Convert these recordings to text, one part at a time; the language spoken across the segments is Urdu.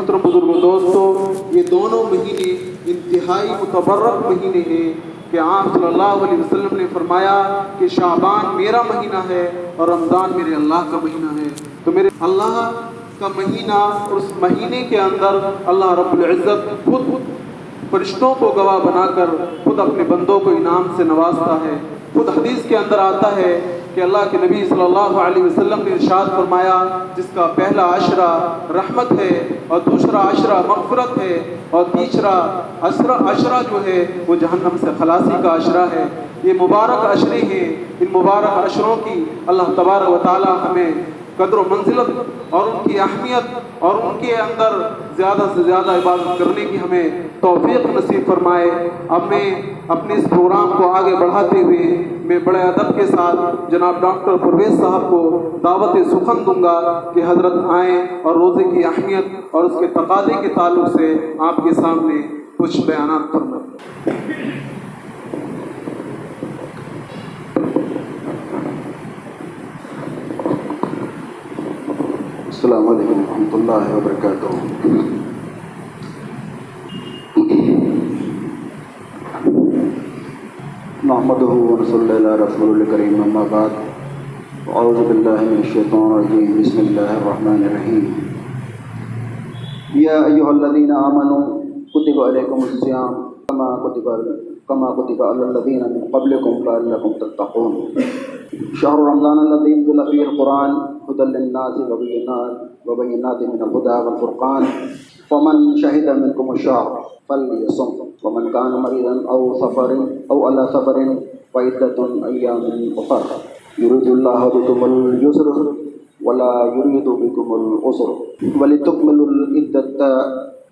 محترم بزرگ دوستوں یہ دونوں مہینے انتہائی متبرک مہینے ہیں کہ آپ صلی اللہ علیہ وسلم نے فرمایا کہ شعبان میرا مہینہ ہے اور رمضان میرے اللہ کا مہینہ ہے۔ تو میرے اللہ کا مہینہ اور اس مہینے کے اندر اللہ رب العزت خود فرشتوں کو گواہ بنا کر خود اپنے بندوں کو انعام سے نوازتا ہے۔ خود حدیث کے اندر آتا ہے کہ اللہ کے نبی صلی اللہ علیہ وسلم نے ارشاد فرمایا، جس کا پہلا عشرہ رحمت ہے اور دوسرا عشرہ مغفرت ہے اور تیسرا عشرہ عشرہ جو ہے، وہ جہنم سے خلاصی کا عشرہ ہے۔ یہ مبارک عشرے ہیں۔ ان مبارک عشروں کی اللہ تبارک و تعالی ہمیں قدر و منزلت اور ان کی اہمیت اور ان کے اندر زیادہ سے زیادہ عبادت کرنے کی ہمیں توفیق نصیب فرمائے۔ اب میں اپنے اس پروگرام کو آگے بڑھاتے ہوئے میں بڑے ادب کے ساتھ جناب ڈاکٹر پرویز صاحب کو دعوت سخن دوں گا کہ حضرت آئیں اور روزے کی اہمیت اور اس کے تقاضے کے تعلق سے آپ کے سامنے کچھ بیانات کرنا السلام علیکم ورحمۃ اللہ وبرکاتہ۔ محمد رسول اللہ رسول الکریم، اما بعد۔ اعوذ باللہ من الشیطان الرجیم، بسم اللہ الرحمن الرحیم۔ یا ایہا الذین آمنوا، کتب علیکم الصیام، کما کتب کما کتب علی الذین من قبلکم لعلکم تتقون. شهر رمضان الذي انزل فيه القرآن، هدى للناس وبينات وبينات من الهدى والفرقان. فمن شهد منكم الشهر فليصم. ومن كان مريضا أو سفر أو على سفر فعدة أيام أخر. يريد الله بكم اليسر ولا يريد بكم العسر. ولتكملوا العدة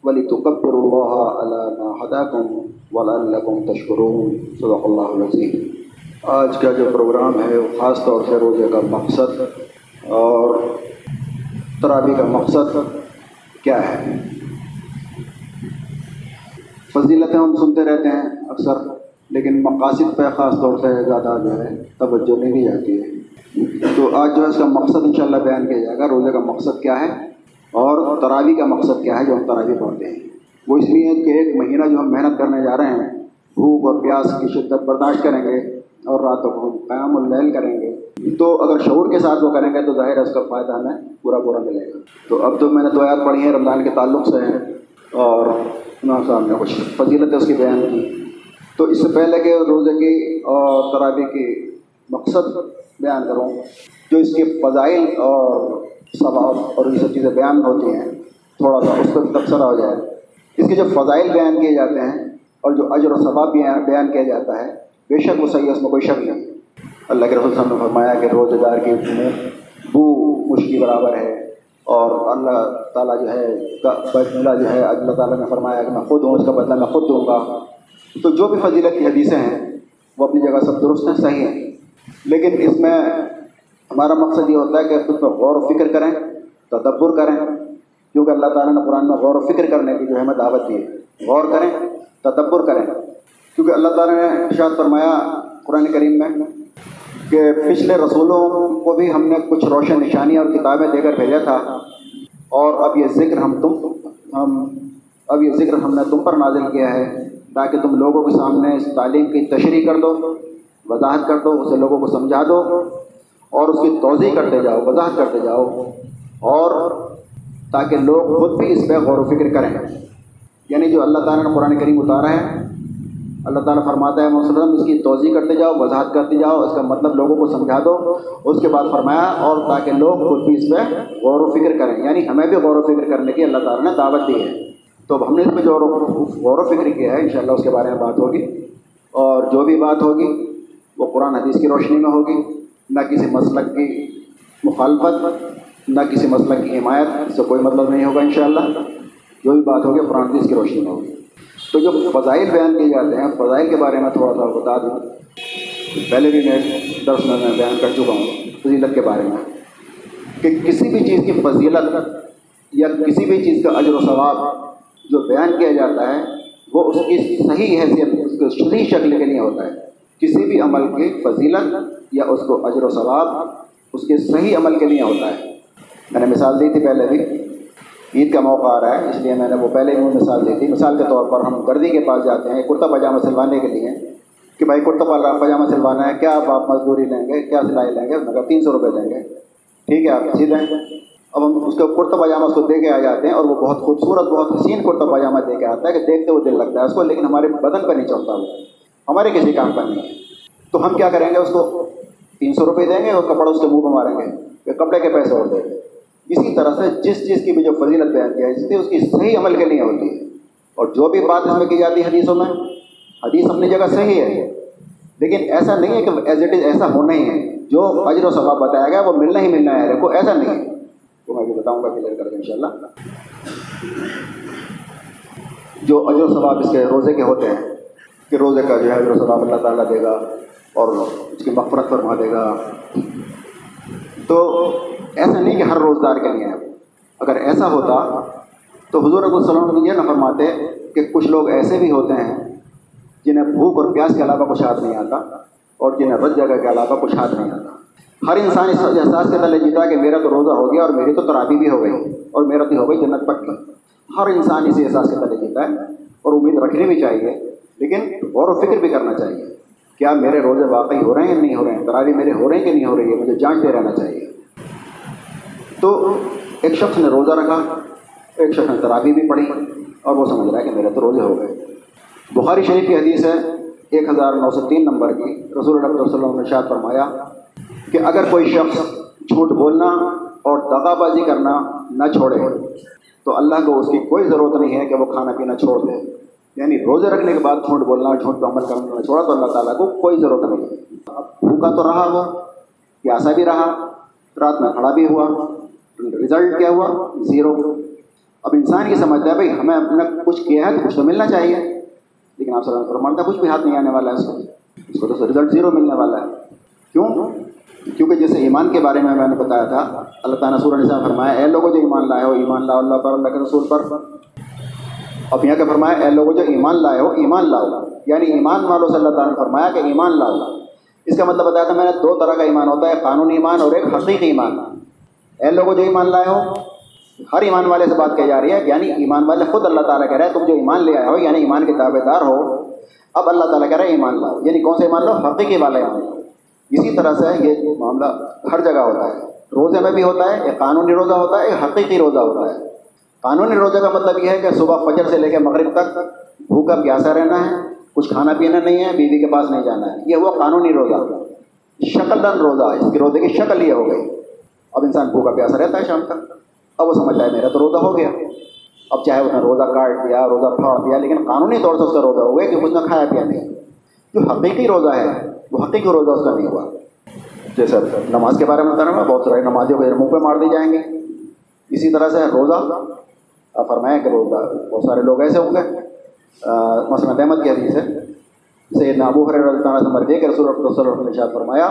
ولتكبروا الله على ما هداكم ولعلكم تشكرون. صدق الله العظيم. آج کا جو پروگرام ہے وہ خاص طور سے روزے کا مقصد اور ترابی کا مقصد کیا ہے؟ فضیلتیں ہم سنتے رہتے ہیں اکثر، لیکن مقاصد پہ خاص طور سے زیادہ جو ہے توجہ نہیں دی جاتی ہے۔ تو آج جو ہے اس کا مقصد انشاءاللہ بیان کیا جائے گا، روزے کا مقصد کیا ہے؟ اور تراوی کا مقصد کیا ہے جو ہم تراوی پڑھتے ہیں؟ وہ اس لیے کہ ایک مہینہ جو ہم محنت کرنے جا رہے ہیں، بھوک اور پیاس کی شدت برداشت کریں گے اور راتوں کو ہم قیام اللیل کریں گے۔ تو اگر شعور کے ساتھ وہ کریں گے تو ظاہر ہے اس کا فائدہ ہمیں پورا پورا ملے گا۔ تو اب تو میں نے دو آیات پڑھی ہیں، رمضان کے تعلق سے ہیں اور امام صاحب نے کچھ فضیلت اس کی بیان کی۔ تو اس سے پہلے کہ روزے کی اور ترابی کی مقصد بیان کروں۔ جو اس کے فضائل اور ثواب اور یہ سب چیزیں بیان ہوتی ہیں، تھوڑا سا اس پر تبصرہ ہو جائے۔ اس کے جو فضائل بیان کیے جاتے ہیں اور جو اجر و ثواب بیان کیا جاتا ہے۔ بے شک وہ صحیح ہے، اس میں کوئی شک نہیں۔ اللہ کے رسول صاحب نے فرمایا کہ روزہ دار کی بو مشکی برابر ہے۔ اور اللہ تعالیٰ جو ہے بدلہ جو ہے، اللہ تعالیٰ نے فرمایا کہ میں خود ہوں، اس کا بدلہ میں خود دوں گا۔ تو جو بھی فضیلت کی حدیثیں ہیں، وہ اپنی جگہ سب درست ہیں، صحیح ہیں۔ لیکن اس میں ہمارا مقصد یہ ہوتا ہے کہ خود پہ غور و فکر کریں، تدبر کریں، کیونکہ اللہ تعالیٰ نے قرآن میں غور و فکر کرنے کی جو ہمیں دعوت دی ہے۔ غور کریں، تدبر کریں۔ کیونکہ اللہ تعالیٰ نے ارشاد فرمایا قرآن کریم میں کہ پچھلے رسولوں کو بھی ہم نے کچھ روشن نشانیاں اور کتابیں دے کر بھیجا تھا۔ اور اب یہ ذکر ہم تم، ہم، اب یہ ذکر ہم نے تم پر نازل کیا ہے۔ تاکہ تم لوگوں کے سامنے اس تعلیم کی تشریح کر دو، وضاحت کر دو، اسے لوگوں کو سمجھا دو۔ اور اس کی توضیع کرتے جاؤ، وضاحت کرتے جاؤ، اور تاکہ لوگ خود بھی اس پہ غور و فکر کریں۔ یعنی جو اللہ تعالیٰ نے قرآن کریم اتارا ہے، اللہ تعالیٰ فرماتا ہے مسلم اس کی توضیع کرتے جاؤ، وضاحت کرتے جاؤ، اس کا مطلب لوگوں کو سمجھا دو۔ اس کے بعد فرمایا، اور تاکہ لوگ خود بھی اس پہ غور و فکر کریں۔ یعنی ہمیں بھی غور و فکر کرنے کی اللہ تعالیٰ نے دعوت دی ہے۔ تو ہم نے اس پہ جو غور و فکر کیا ہے، انشاءاللہ اس کے بارے میں بات ہوگی۔ اور جو بھی بات ہوگی، وہ قرآن حدیث کی روشنی میں ہوگی۔ نہ کسی مسلک کی مخالفت، نہ کسی مسلک کی حمایت اس سے کوئی مطلب نہیں ہوگا انشاءاللہ۔ جو بھی بات ہوگی قرآن حدیث کی روشنی میں ہوگی۔ تو جو فضائل بیان کیے جاتے ہیں، فضائل کے بارے میں تھوڑا سا بتا دوں۔ پہلے بھی میں درس میں میں بیان کر چکا ہوں فضیلت کے بارے میں۔ کہ کسی بھی چیز کی فضیلت یا کسی بھی چیز کا اجر و ثواب جو بیان کیا جاتا ہے، وہ اس کی صحیح حیثیت، اس کو صحیح شکل کے لیے ہوتا ہے۔ کسی بھی عمل کی فضیلت یا اس کو اجر و ثواب اس کے صحیح عمل کے لیے ہوتا ہے۔ میں نے مثال دی تھی پہلے بھی۔ عید کا موقع آ رہا ہے، اس لیے میں نے وہ پہلے بھی مثال دی تھی۔ مثال کے طور پر ہم گردی کے پاس جاتے ہیں، کرتا پاجامہ سلوانے کے لیے۔ کہ بھائی، کرتا پاجامہ سلوانا ہے، کیا آپ مزدوری لیں گے؟ کیا سلائی لیں گے؟ مگر تین سو روپئے لیں گے۔ ٹھیک ہے، آپ سی دیں۔ اب ہم اس کو کرتا پاجامہ اس کو دے کے آ جاتے ہیں اور وہ بہت خوبصورت، بہت حسین کرتا پاجامہ دے کے آتا ہے کہ دیکھتے ہوئے دل لگتا ہے اس کو، لیکن ہمارے بدن پہ نہیں چلتا وہ۔ ہمارے کسی کام پر نہیں۔ ہے تو ہم کیا کریں گے اس کو؟ تین سو روپئے دیں گے اور کپڑا اس کے منہ پہ ماریں گے کہ کپڑے کے پیسے اور دیں گے۔ اسی طرح سے جس چیز کی بھی جو فضیلت بیان کیا ہے، اس کی صحیح عمل کے لیے ہوتی ہے۔ اور جو بھی بات اس میں کی جاتی ہے حدیثوں میں، حدیث اپنی جگہ صحیح ہے۔ لیکن ایسا نہیں ہے کہ ایز اٹ از ایسا ہونا ہی ہے۔ جو اجر و ثواب بتایا گیا، وہ ملنا ہی ملنا ہے۔ دیکھو ایسا نہیں ہے۔ تو میں بھی بتاؤں گا کلیئر کر کے ان شاء اللہ جو اجر و ثواب اس کے روزے کے ہوتے ہیں، کہ روزے کا جو ہے اجر و ثواب اللہ تعالیٰ دے گا۔ اور اس کی مغفرت فرما دے گا۔ تو ایسا نہیں کہ ہر روزدار کے لیے اگر ایسا ہوتا تو حضور ابو السلام یہ نہ فرماتے کہ کچھ لوگ ایسے بھی ہوتے ہیں جنہیں بھوک اور پیاس کے علاوہ کچھ ہاتھ نہیں آتا اور جنہیں رج جگہ کے علاوہ کچھ ہاتھ نہیں آتا۔ ہر انسان اس احساس کے تلے جیتا کہ میرا تو روزہ ہو گیا اور میری تو ترابی بھی ہو گئی اور میرا تو ہو گئی جنت پکی ہر انسان اسی احساس کے تلے جیتا ہے اور امید رکھنی بھی چاہیے، لیکن غور و فکر بھی کرنا چاہیے۔ کیا میرے روزے واقعی ہو رہے ہیں یا نہیں ہو رہے ہیں؟ ترابی میرے ہو رہے ہیں کہ نہیں ہو رہی ہے؟ مجھے جانچتے رہنا چاہیے۔ تو ایک شخص نے روزہ رکھا، ایک شخص نے ترابی بھی پڑھی اور وہ سمجھ رہا ہے کہ میرے تو روزے ہو گئے۔ بخاری شریف کی حدیث ہے ایک ہزار نو سو تین نمبر کی۔ رسول اللہ علیہ وسلم نے شاید فرمایا کہ اگر کوئی شخص جھوٹ بولنا اور دغا بازی کرنا نہ چھوڑے، تو اللہ کو اس کی کوئی ضرورت نہیں ہے کہ وہ کھانا پینا چھوڑ دے۔ یعنی روزے رکھنے کے بعد جھوٹ بولنا، جھوٹ پہ عمل کرنا چھوڑا تو اللہ تعالیٰ کو کوئی ضرورت نہیں۔ بھوکا تو رہا وہ، پیاسا بھی رہا، رات میں کھڑا بھی ہوا رزلٹ کیا ہوا؟ زیرو۔ اب انسان یہ سمجھتا ہے، بھائی ہمیں اپنا کچھ کیا ہے تو کچھ تو ملنا چاہیے۔ لیکن آپ سر فرمانتا کچھ بھی ہاتھ نہیں آنے والا ہے اس کو۔ اس کو تو رزلٹ زیرو ملنے والا ہے۔ کیوں؟ کیونکہ جیسے ایمان کے بارے میں میں نے بتایا تھا، اللہ تعالیٰ سور نے فرمایا، اے لوگوں جو ایمان لائے ہو، ایمان لاؤ اللہ پر، اللہ کے رسول پر۔ اب یہاں کا فرمایا، اے لوگوں جو ایمان لائے ہو، ایمان لاؤ۔ یعنی ایمان والوں سے اللہ تعالیٰ نے فرمایا کہ ایمان لاؤ۔ اس کا مطلب بتایا تھا میں نے دو طرح کا ایمان ہوتا ہے قانونی ایمان اور ایک حقیقی ایمان۔ اے لوگوں جو ایمان لائے ہو، ہر ایمان والے سے بات کی جا رہی ہے یعنی ایمان والے خود اللہ تعالیٰ کہہ رہے ہیں، تم جو ایمان لے آئے ہو یعنی ایمان کے دعوے دار ہو۔ اب اللہ تعالیٰ کہہ رہے ہیں ایمان لاؤ۔ یعنی کون سے ایمان لاؤ حقیقی والا ایمان۔ لاؤ اسی طرح سے یہ معاملہ ہر جگہ ہوتا ہے۔ روزے میں بھی ہوتا ہے، ایک قانونی روزہ ہوتا ہے، ایک حقیقی روزہ ہوتا ہے۔ قانونی روزے کا مطلب یہ ہے کہ صبح فجر سے لے کے مغرب تک بھوکا پیاسا رہنا ہے، کچھ کھانا پینا نہیں ہے، بیوی کے پاس نہیں جانا ہے۔ یہ ہوا قانونی روزہ۔ شکل دن روزہ۔ اس کی روزے کی شکل یہ ہو گئی۔ اب انسان بھوکا پیاسا رہتا ہے شام تک۔ اب وہ سمجھ جائے میرا تو روزہ ہو گیا۔ اب چاہے اس نے روزہ کاٹ دیا، روزہ پھاڑ دیا، لیکن قانونی طور سے اس کا روزہ ہو گیا کہ اس نے کھایا پیا نہیں۔ جو حقیقی روزہ ہے، وہ حقیقی روزہ اس کا نہیں ہوا۔ جیسے نماز کے بارے میں بتانا بہت سارے نمازیوں کے منہ پہ مار دی جائیں گے اسی طرح سے روزہ۔ فرمایا کہ روزہ بہت سارے لوگ ایسے ہوں گے مثلاً احمد کی حدیث ہے سید نابو خر تعالیٰ سے مرضی کہ رسول اللہ صلی اللہ علیہ وسلم نے فرمایا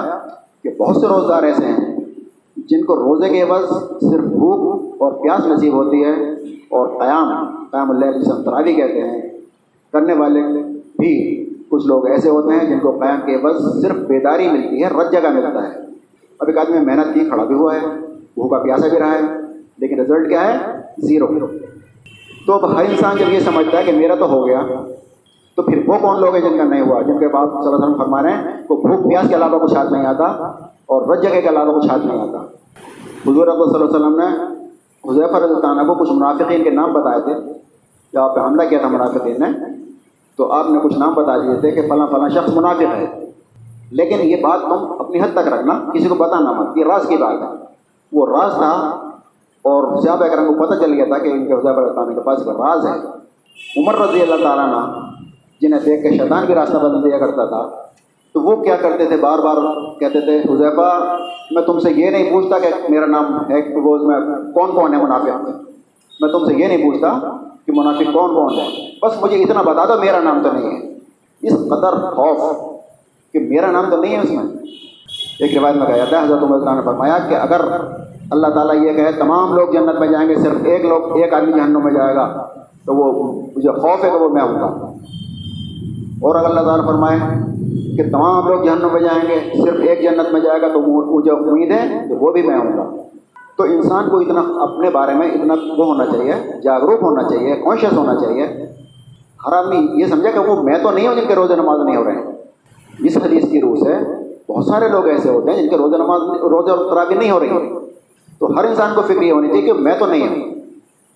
کہ بہت سے روزدار ایسے ہیں جن کو روزے کے عوض صرف بھوک اور پیاس نصیب ہوتی ہے اور قیام قیام اللہ جسے ہم تراوی کہتے ہیں کرنے والے بھی کچھ لوگ ایسے ہوتے ہیں جن کو قیام کے عوض صرف بیداری ملتی ہے رج جگہ ملتا ہے اب ایک آدمی محنت کی کھڑا بھی ہوا ہے بھوکا پیاسا بھی رہا ہے لیکن رزلٹ کیا ہے? زیرو تو اب ہر انسان جب یہ سمجھتا ہے کہ میرا تو ہو گیا، تو پھر وہ کون لوگ ہیں جن کا نہیں ہوا؟ جن کے بعد صلی اللہ علیہ وسلم فرما رہے ہیں تو بھوک پیاس کے علاوہ کچھ ہاتھ نہیں آتا اور رج جگہ کے علاوہ کچھ ہاتھ نہیں آتا۔ حضور صلی اللہ علیہ وسلم نے حضیفہ عنہ کو کچھ منافقین کے نام بتائے تھے۔ جب آپ پہ حملہ کیا تھا منافقین نے، تو آپ نے کچھ نام بتا دیے تھے کہ فلاں فلاں شخص منافق ہے۔ لیکن یہ بات تم اپنی حد تک رکھنا، کسی کو بتانا مت، یہ راز کی بات ہے۔ وہ راز تھا اور صحابہ اکرم کو پتہ چل گیا تھا کہ ان کے حضیفہ رضی کے پاس ایک راز ہے، عمر رضی اللہ تعالیٰ عنہ، جنہیں دیکھ کے شیطان بھی راستہ بدل دیا کرتا تھا، تو وہ کیا کرتے تھے؟ بار بار کہتے تھے حضیفہ میں تم سے یہ نہیں پوچھتا کہ میرا نام ہے روز میں کون کون ہے منافق میں تم سے یہ نہیں پوچھتا کہ منافق کون کون ہے۔ بس مجھے اتنا بتا دو، میرا نام تو نہیں ہے۔ اس قدر خوف کہ میرا نام تو نہیں ہے اس میں۔ ایک روایت میں کہا جاتا ہے، حضرت عمر نے فرمایا کہ اگر اللہ تعالیٰ یہ کہے، تمام لوگ جنت میں جائیں گے، صرف ایک لوگ، ایک آدمی جہنم میں جائے گا، تو وہ مجھے خوف ہے کہ وہ میں ہوں گا اور اگر اللہ تعالیٰ فرمائے کہ تمام لوگ جہنم میں جائیں گے، صرف ایک جنت میں جائے گا، تو مجھے امید ہے کہ وہ بھی میں ہوں گا۔ تو انسان کو اتنا اپنے بارے میں اتنا وہ ہونا چاہیے، جاگروک ہونا چاہیے کانشیس ہونا چاہیے۔ ہر آدمی یہ سمجھے کہ وہ میں تو نہیں ہوں جن کے روزہ نماز نہیں ہو رہے ہیں۔ اس حدیث کی روح سے بہت سارے لوگ ایسے ہوتے ہیں جن کے روزہ نماز روزہ اور تراوی نہیں ہو رہی۔ تو ہر انسان کو فکر یہ ہونی چاہیے کہ میں تو نہیں ہوں۔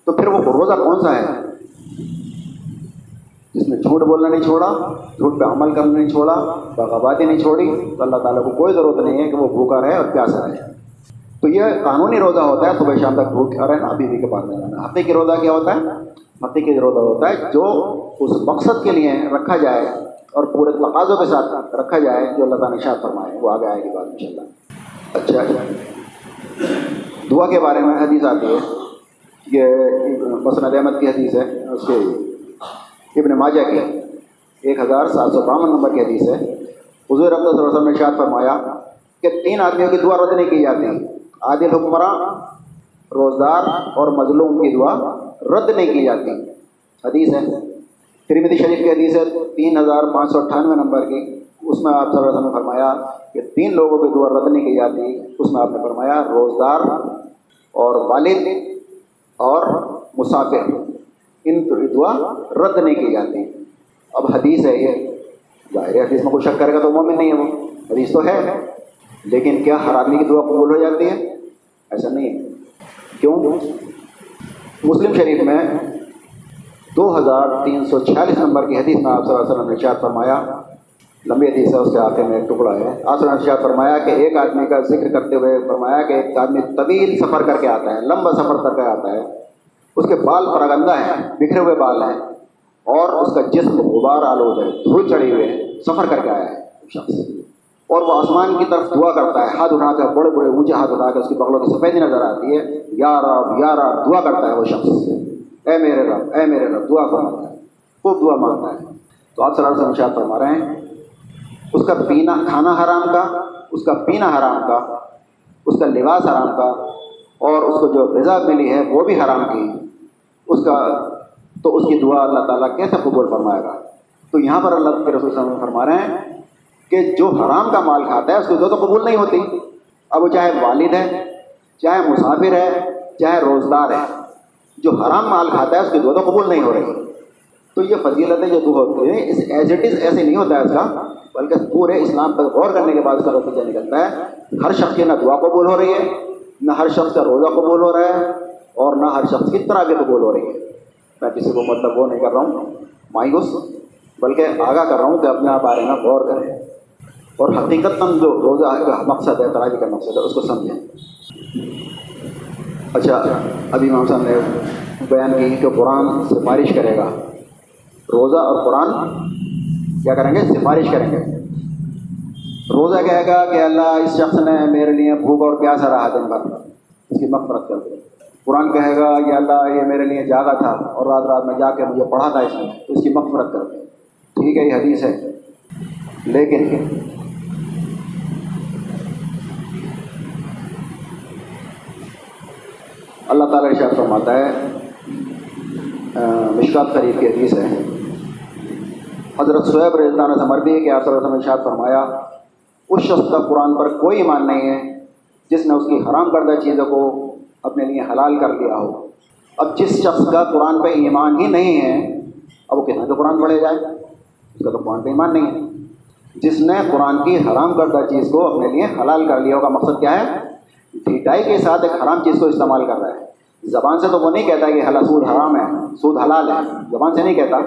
تو پھر وہ روزہ کون سا ہے؟ جس نے جھوٹ بولنا نہیں چھوڑا، جھوٹ پہ عمل کرنا نہیں چھوڑا بغاوادی نہیں چھوڑی، تو اللہ تعالیٰ کو کوئی ضرورت نہیں ہے کہ وہ بھوکا رہے اور پیاسا رہے۔ تو یہ قانونی روزہ ہوتا ہے، صبح شام تک بھوک رہنا بیوی کے پاس میں رہنا ہفتے کی روزہ کیا ہوتا ہے؟ ہفتے کی روزہ ہوتا ہے جو اس مقصد کے لیے رکھا جائے اور پورے تقاضوں کے ساتھ رکھا جائے، جو اللہ تعالیٰ نے شاہ فرمائے۔ وہ آگے آئے گی بات ان شاء اللہ اچھا اچھا۔ دعا کے بارے میں حدیث آتی ہے۔ یہ مسند احمد کی حدیث ہے، اس کے ابن ماجہ کی۔ ایک ہزار سات سو باون نمبر کی حدیث ہے۔ حضور رحمۃ صلی اللہ علیہ وسلم نے شاد فرمایا کہ تین آدمیوں کی دعا رد نہیں کی جاتی۔ عادل حکمراں، روزدار اور مظلوم کی دعا رد نہیں کی جاتی۔ حدیث ہے۔ ترمدی شریف کی حدیث ہے تین ہزار پانچ سو اٹھانوے نمبر کی۔ اس میں آپ صلی اللہ علیہ وسلم نے فرمایا کہ تین لوگوں کی دعا رد نہیں کی جاتی۔ اس میں آپ نے فرمایا روزدار اور والد اور مسافر، ان دعا رد نہیں کی جاتی اب حدیث ہے یہ۔ ظاہر حدیث میں کوئی شک کرے گا تو مومن نہیں ہے وہ۔ حدیث تو ہے۔ لیکن کیا ہر آدمی کی دعا قبول ہو جاتی ہے؟ ایسا نہیں ہے۔ کیوں؟ مسلم شریف میں دو ہزار تین سو چھیالیس نمبر کی حدیث میں آپ صلی اللہ علیہ وسلم نے شاد فرمایا لمبی حدیث ہے، اس کے آخر میں ایک ٹکڑا ہے۔ آپ صلی فرمایا کہ ایک آدمی کا ذکر کرتے ہوئے فرمایا کہ ایک آدمی طویل سفر کر کے آتا ہے، لمبا سفر کر کے آتا ہے۔ اس کے بال پراگندہ ہیں، بکھرے ہوئے بال ہیں اور اس کا جسم غبار آلود ہے، دھول چڑھی ہوئے سفر کر کے آیا ہے شخص۔ اور وہ آسمان کی طرف دعا کرتا ہے، ہاتھ اٹھا کر، بڑے بڑے اونچے ہاتھ اٹھا کے اس کی بغلوں کی سفیدی نظر آتی ہے۔ یا رب یا رب، دعا کرتا ہے وہ شخص۔ اے میرے رب، اے میرے رب، دعا کرتا ہے، خوب دعا مانگتا ہے۔ تو آپ صلی اللہ علیہ وسلم شاید فرما رہے ہیں اس کا پینا کھانا حرام کا، اس کا پینا حرام کا، اس کا لباس حرام کا، اور اس کو جو غذا ملی ہے وہ بھی حرام کی۔ اس کا، تو اس کی دعا اللہ تعالیٰ کیسے قبول فرمائے گا؟ تو یہاں پر اللہ کے رسول صلی اللہ علیہ وسلم فرما رہے ہیں کہ جو حرام کا مال کھاتا ہے، اس کی دعا تو قبول نہیں ہوتی۔ اب وہ چاہے والد ہے، چاہے مسافر ہے، چاہے روزدار ہے، جو حرام مال کھاتا ہے، اس کی دعا تو قبول نہیں ہو رہی۔ تو یہ فضیلتیں جو دعا ہوتی ہیں، اس ایز اٹ از ایسے نہیں ہوتا ہے اس کا، بلکہ پورے اسلام پر غور کرنے کے بعد اس کا نتیجہ نکلتا ہے۔ ہر شخص کی نہ دعا قبول ہو رہی ہے، نہ ہر شخص کا روزہ قبول ہو رہا ہے، اور نہ ہر شخص کی طرح بھی قبول ہو رہی ہے۔ میں کسی کو مطلب وہ نہیں کر رہا ہوں، مایوس، بلکہ آگاہ کر رہا ہوں کہ اپنے آپ بارے میں غور کریں۔ اور حقیقت جو روزہ کا مقصد ہے تراوی کا مقصد ہے، اس کو سمجھیں۔ اچھا ابھی امام صاحب نے بیان کی کہ قرآن سفارش کرے گا۔ روزہ اور قرآن کیا کریں گے؟ سفارش کریں گے۔ روزہ کہے گا کہ اللہ، اس شخص نے میرے لیے بھوک اور پیاسا رہا دن بھر۔ اس کی مفرت کر دے۔ قرآن کہے گا کہ اللہ، یہ میرے لیے جاگا تھا اور رات رات میں جا کے مجھے پڑھا تھا اس میں تو اس کی مغفرت کر دیں ٹھیک ہے، یہ حدیث ہے۔ لیکن اللہ تعالیٰ ارشاد فرماتا ہے مشکات قریب کی حدیث ہے۔ حضرت صحیب رضان سے مربی کہ آپ صلی اللہ علیہ وسلم ارشاد فرمایا، اس شخص کا قرآن پر کوئی ایمان نہیں ہے جس نے اس کی حرام کردہ چیزوں کو اپنے لیے حلال کر لیا ہو۔ اب جس شخص کا قرآن پہ ایمان ہی نہیں ہے، اب وہ کتنا تو قرآن پڑھے جائے؟ اس کا تو قرآن پہ ایمان نہیں ہے۔ جس نے قرآن کی حرام کردہ چیز کو اپنے لیے حلال کر لیا ہوگا، مقصد کیا ہے؟ ڈھیٹائی کے ساتھ ایک حرام چیز کو استعمال کر رہا ہے۔ زبان سے تو وہ نہیں کہتا کہ حلال سود حرام ہے، سود حلال ہے، زبان سے نہیں کہتا،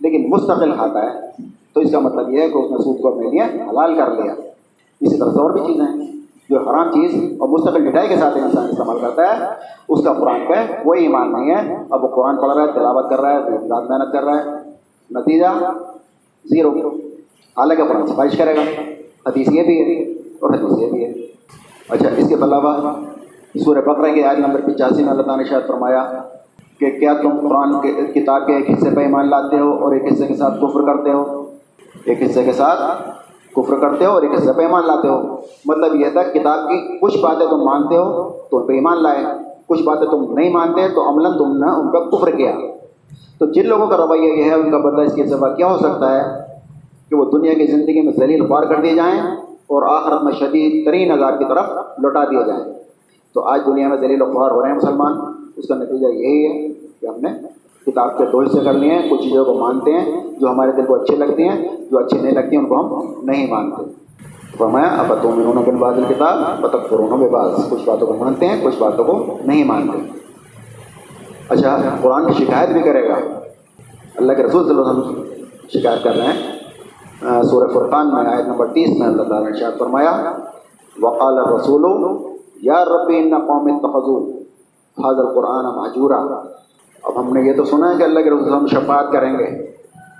لیکن مستقل کھاتا ہے۔ تو اس کا مطلب یہ ہے کہ اس نے سود کو اپنے لیے حلال کر لیا۔ اسی طرح سے اور بھی چیزیں ہیں۔ جو حرام چیز اور مستقل مٹھائی کے ساتھ انسان استعمال کرتا ہے، اس کا قرآن پہ کوئی ایمان نہیں ہے۔ اب وہ قرآن پڑھ رہا ہے، تلاوت کر رہا ہے رات محنت کر رہا ہے۔ نتیجہ زیرو۔ حالانکہ قرآن سفارش کرے گا۔ حدیث یہ بھی ہے اور حدیث یہ بھی ہے۔ اچھا اس کے علاوہ سورہ بقرہ کے آج نمبر پچاسی میں اللہ تعالیٰ نے شاید فرمایا کہ کیا تم قرآن کے کتاب کے ایک حصے پہ ایمان لاتے ہو اور ایک حصے کے ساتھ کفر کرتے ہو؟ ایک حصے کے ساتھ کفر کرتے ہو اور ایک حصے پہ ایمان لاتے ہو۔ مطلب یہ تھا کتاب کی کچھ باتیں تم مانتے ہو تو ان پہ ایمان لائے، کچھ باتیں تم نہیں مانتے تو عملاً تم نے ان کا کفر کیا۔ تو جن لوگوں کا رویہ یہ ہے، ان کا بدلہ اس کے سوا کیا ہو سکتا ہے؟ کہ وہ دنیا کی زندگی میں ذلیل خوار کر دیے جائیں اور آخرت میں شدید ترین عذاب کی طرف لوٹا دیے جائیں۔ تو آج دنیا میں دلیل و خوار ہو رہے ہیں مسلمان، اس کا نتیجہ یہی ہے کہ ہم نے کتاب کے دو حصے کر لیے ہیں کچھ چیزوں کو مانتے ہیں جو ہمارے دل کو اچھی لگتی ہیں، جو اچھی نہیں لگتی ہیں، ان کو ہم نہیں مانتے۔ فرمایا اب تم انہوں نے کتاب بطب فرونوں میں بعض کچھ باتوں کو مانتے ہیں، کچھ باتوں کو نہیں مانتے۔ اچھا قرآن کی شکایت بھی کرے گا۔ اللہ کے رسول صلی اللہ علیہ وسلم شکایت کر رہے ہیں۔ سورہ فرقان میں، آیت نمبر تیس میں اللہ تعالیٰ نے شاید فرمایا، وقال رسول یا رب ان قوم تخذو حاضر قرآن محجورہ اب ہم نے یہ تو سنا ہے کہ اللہ کے رسول ہم شفاعت کریں گے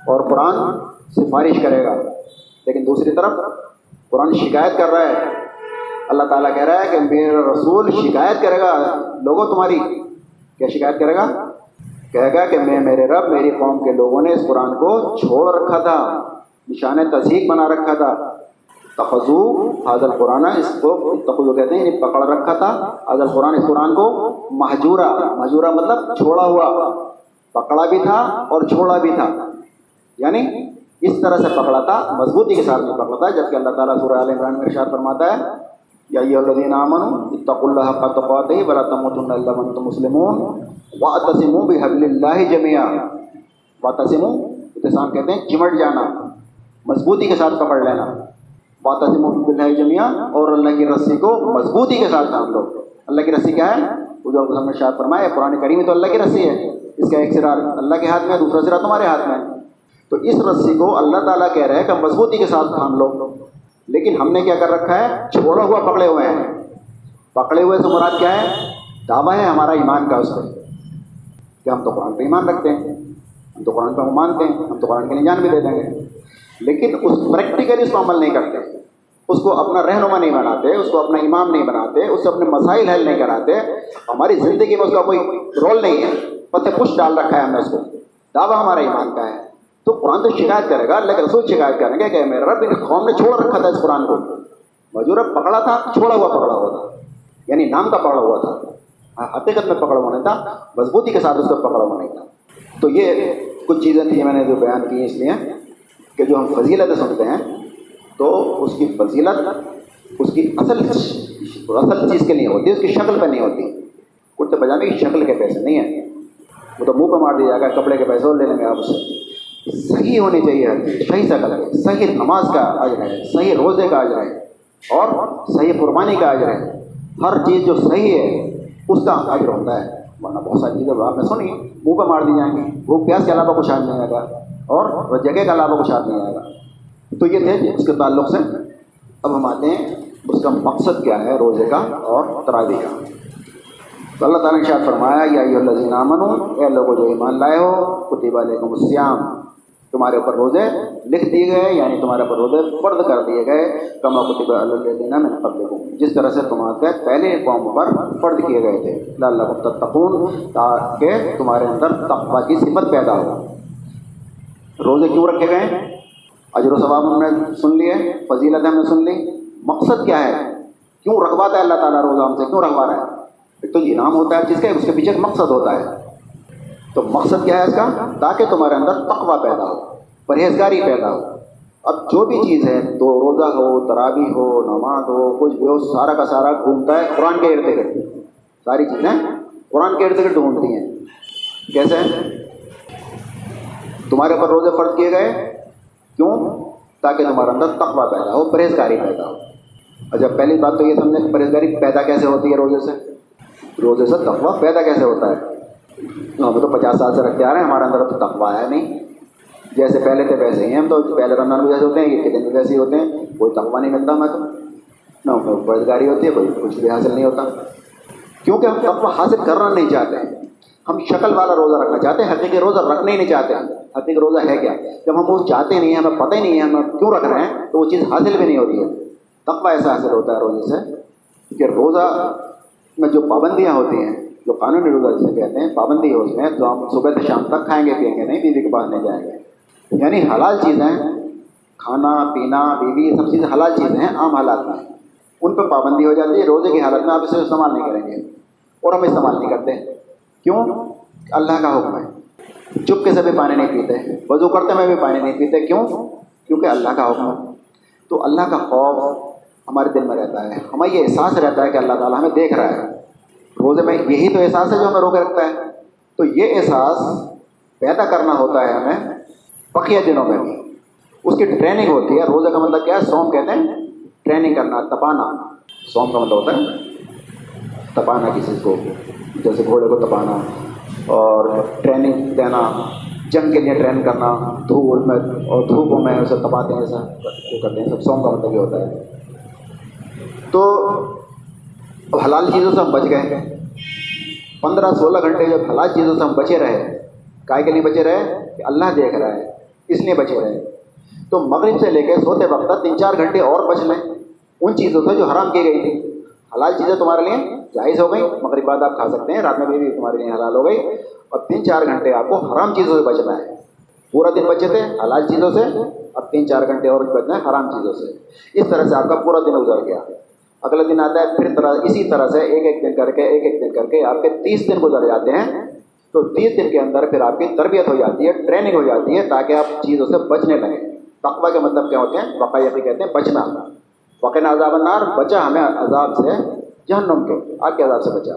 اور قرآن سفارش کرے گا۔ لیکن دوسری طرف قرآن شکایت کر رہا ہے۔ اللہ تعالیٰ کہہ رہا ہے کہ میرا رسول شکایت کرے گا۔ لوگوں تمہاری کیا شکایت کرے گا؟ کہے گا کہ میں میرے رب، میری قوم کے لوگوں نے اس قرآن کو چھوڑ رکھا تھا، نشان تصدیق بنا رکھا تھا۔ تخذو حاضر قرآن اس کو تخذو کہتے ہیں یعنی پکڑ رکھا تھا حاضر قرآن اس قرآن کو محجورہ محجورہ مطلب چھوڑا ہوا، پکڑا بھی تھا اور چھوڑا بھی تھا۔ یعنی اس طرح سے پکڑا تھا، مضبوطی کے ساتھ پکڑا تھا، جبکہ اللہ تعالیٰ سورہ عال عمران میں ارشاد فرماتا ہے، یا یہ الدین امن اتق اللہ کا تقوات ہی بلا تمۃ اللہ من مسلم وا تسم بھی حبل اللہ جمیا وا تسم اتسام کہتے ہیں، چمٹ جانا، مضبوطی کے ساتھ پکڑ لینا۔ وا تسم بلّہ جمیا اور اللہ کی رسی کو مضبوطی کے ساتھ تھام لو اللہ کی رسی کیا ہے؟ جو نے شاد فرمایا، قرآن کریم تو اللہ کی رسی ہے۔ اس کا ایک سرا اللہ کے ہاتھ میں ہے، دوسرا سرا تمہارے ہاتھ میں ہے۔ تو اس رسی کو اللہ تعالیٰ کہہ رہے ہیں کہ مضبوطی کے ساتھ تھام لو لیکن ہم نے کیا کر رکھا ہے؟ چھوڑا ہوا، پکڑے ہوئے ہیں۔ پکڑے ہوئے سے مراد کیا ہے؟ دعویٰ ہے ہمارا ایمان کا اس پہ کہ ہم تو قرآن پہ ایمان رکھتے ہیں۔ ہم تو قرآن پہ ہم مانتے ہیں، ہم تو قرآن کے نجان بھی دے دیں گے۔ لیکن اس پریکٹیکلی اس کو عمل نہیں کرتے۔ اس کو اپنا رہنما نہیں بناتے، اس کو اپنا امام نہیں بناتے، اس سے اپنے مسائل حل نہیں کراتے۔ ہماری زندگی میں اس کا کوئی رول نہیں ہے۔ پتہ پش ڈال رکھا ہے ہم نے اس کو۔ دعویٰ ہمارا ایمان کا ہے۔ تو قرآن تو شکایت کرے گا، اللہ کے رسول شکایت کریں گے کہ میرا رب ان قوم نے چھوڑ رکھا تھا اس قرآن کو۔ مجور پکڑا تھا، چھوڑا ہوا پکڑا ہوا تھا۔ یعنی نام کا پکڑا ہوا تھا۔ ہاں، حقیقت میں پکڑا ہوا نہیں تھا، مضبوطی کے ساتھ اس کا پکڑا ہوا نہیں تھا۔ تو یہ کچھ چیزیں تھیں، میں نے جو بیان کی اس لیے۔ کہ جو ہم فضیلتیں سنتے ہیں، تو اس کی فضیلت، اس کی اصل اصل چیز کے لیے ہوتی ہے، اس کی شکل پہ نہیں ہوتی۔ کرتے پجامے کی شکل کے پیسے نہیں ہیں۔ وہ تو منہ پہ مار دیا جائے گا، کپڑے کے پیسے اور لے لیں گے آپ اسے صحیح ہونی چاہیے، صحیح شکل ہے، صحیح نماز کا آج رہے صحیح روزے کا آج رہے اور صحیح قربانی کا آج رہے ہر چیز جو صحیح ہے، اس کا آج ہوتا ہے۔ ورنہ بہت ساری چیزیں آپ نے سنی، منہ پہ مار دی جائیں گی۔ وہ پیاس کے علاوہ کچھ آج نہیں آئے گا۔ اور جگہ کے علاوہ کچھ نہیں آئے گا۔ تو یہ تھے جی، اس کے تعلق سے اب ہم آتے ہیں اس کا مقصد کیا ہے، روزے کا اور تراوی کا۔ تو اللہ تعالیٰ نے شاید فرمایا، یا یہ اللہ امن اے لوگوں جو ایمان لائے ہو، کتب علیکم السیام تمہارے اوپر روزے لکھ دیے گئے یعنی تمہارے اوپر روزے فرد کر دیے گئے، کما کتب اللہ دینا میں قبل جس طرح سے تمہارے پہلے قوم پر فرد کیے گئے تھے۔ اللہ تقون تاکہ تمہارے اندر تقوا کی صفت پیدا ہو۔ روزے کیوں رکھے گئے اجر و ثواب ہم نے سن لیے، فضیلت ہم نے سن لی۔ مقصد کیا ہے؟ کیوں رکھواتا ہے اللہ تعالیٰ روزہ ہم سے؟ کیوں رکھوا رہا ہے؟ ایک تو انعام ہوتا ہے، جس کا اس کے پیچھے مقصد ہوتا ہے۔ تو مقصد کیا ہے اس کا؟ تاکہ تمہارے اندر تقوی پیدا ہو، پرہیزگاری پیدا ہو۔ اب جو بھی چیز ہے تو روزہ ہو، ترابی ہو، نماز ہو، کچھ بھی ہو، سارا کا سارا گھومتا ہے، قرآن کے ارد گرد۔ ساری چیزیں قرآن کے ارد گرد ڈھونڈتی ہیں۔ کیسے؟ تمہارے اوپر روزے فرض کیے گئے؟ کیوں؟ تاکہ تمہارے اندر تقوی پیدا ہو، پرہیزگاری پیدا ہو۔ اچھا پہلی بات تو یہ سمجھیں کہ پرہیزگاری پیدا کیسے ہوتی ہے روزے سے؟ روزے سے تقوا پیدا کیسے ہوتا ہے؟ ہم تو پچاس سال سے رکھتے آ رہے ہیں، ہمارے اندر تو تقوا ہے نہیں۔ جیسے پہلے تھے ویسے ہی ہم تو پہلے رمضان بھی جیسے ہوتے ہیں یہ دن بھی ویسے ہی ہوتے ہیں۔ کوئی تقوا نہیں ملتا ہمیں تو۔ نہ، کوئی روزگاری ہوتی ہے، کوئی کچھ بھی حاصل نہیں ہوتا۔ کیونکہ ہم تقوا حاصل کرنا نہیں چاہتے۔ ہیں ہم شکل والا روزہ رکھنا چاہتے ہیں، حقیقی روزہ رکھنا ہی نہیں چاہتے۔ ہیں حقیقی روزہ ہے کیا؟ جب ہم وہ چاہتے نہیں ہیں، ہمیں پتہ ہی نہیں ہے ہم کیوں رکھ رہے ہیں، تو وہ چیز حاصل بھی نہیں ہوتی ہے۔ تقوا ایسا حاصل ہوتا ہے روزے سے کہ روزہ میں جو پابندیاں ہوتی ہیں، جو قانونی روزہ جسے کہتے ہیں، پابندی ہے اس میں تو ہم صبح سے شام تک کھائیں گے پئیں گے، نہیں، بیوی کے پاس نہیں جائیں گے۔ یعنی حلال چیزیں، کھانا، پینا، بیوی، یہ سب چیزیں حلال چیزیں ہیں، عام حالات میں۔ ان پہ پابندی ہو جاتی ہے، روزے کی حالت میں آپ اسے استعمال نہیں کریں گے۔ اور ہم استعمال نہیں کرتے۔ کیوں؟ اللہ کا حکم ہے۔ چپکے سے بھی پانی نہیں پیتے۔ وضو کرتے میں بھی پانی نہیں پیتے۔ کیوں؟ کیونکہ اللہ کا حکم ہے۔ تو اللہ کا خوف ہمارے دل میں رہتا ہے۔ ہمیں یہ احساس رہتا ہے کہ اللہ تعالیٰ ہمیں دیکھ رہا ہے۔ روزے میں یہی تو احساس ہے جو ہمیں روکے رکھتا ہے۔ تو یہ احساس پیدا کرنا ہوتا ہے ہمیں بقیہ دنوں میں۔ بھی اس کی ٹریننگ ہوتی ہے۔ روزے کا مطلب کیا ہے؟ سوم کہتے ہیں ٹریننگ کرنا، تپانا۔ سوم کا مطلب ہوتا ہے تپانا کسی کو، جیسے گھوڑے کو تپانا۔ اور ٹریننگ دینا، جنگ کے لیے ٹرین کرنا، دھوپ میں، اور دھوپوں میں اسے تپاتے ہیں، ایسا وہ کرتے ہیں، سب سوم کا مطلب یہ ہوتا ہے۔ تو حلال چیزوں سے ہم بچ گئے۔ پندرہ سولہ گھنٹے جب حلال چیزوں سے ہم بچے رہے، کائے کے لیے بچے رہے کہ اللہ دیکھ رہا ہے، اس لیے بچے رہے۔ تو مغرب سے لے کے سوتے وقت تین چار گھنٹے اور بچ لیں۔ ان چیزوں سے جو حرام کی گئی تھی۔ حلال چیزیں تمہارے لیے جائز ہو گئی مغرب بعد آپ کھا سکتے ہیں، رات میں بھی تمہارے لیے حلال ہو گئی اور تین چار گھنٹے آپ کو حرام چیزوں سے بچنا ہے۔ پورا دن بچے تھے، حلال چیزوں سے، اب تین چار گھنٹے اور بچنا ہے، حرام چیزوں سے۔ اس طرح سے آپ کا پورا دن گزر گیا۔ اگلا دن آتا ہے، پھر طرح، اسی طرح سے ایک ایک دن کر کے، ایک ایک دن کر کے آپ کے تیس دن گزر جاتے ہیں۔ تو تیس دن کے اندر پھر آپ کی تربیت ہو جاتی ہے، ٹریننگ ہو جاتی ہے تاکہ آپ چیزوں سے بچنے لگیں۔ تقوی کے مطلب کیا ہوتے ہیں؟ وقع یقین کہتے ہیں، بچنا۔ وقع عذاب النار، بچا ہمیں عذاب سے جہنم کے، آگ کے عذاب سے بچا۔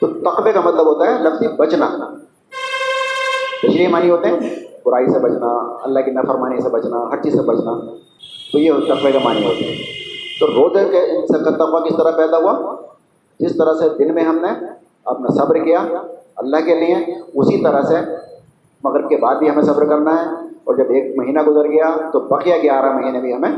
تو تقوی کا مطلب ہوتا ہے لفظی بچنا۔ تشریح معنی ہوتے ہیں، برائی سے بچنا، اللہ کی نفرمانی سے بچنا ہر چیز سے بچنا۔ تو یہ تقوی کا معنی ہوتے ہیں تو روزے کے ان سے تقوی کس طرح پیدا ہوا؟ جس طرح سے دن میں ہم نے اپنا صبر کیا اللہ کے لیے، اسی طرح سے مغرب کے بعد بھی ہمیں صبر کرنا ہے۔ اور جب ایک مہینہ گزر گیا تو بقیہ گیارہ مہینے بھی ہمیں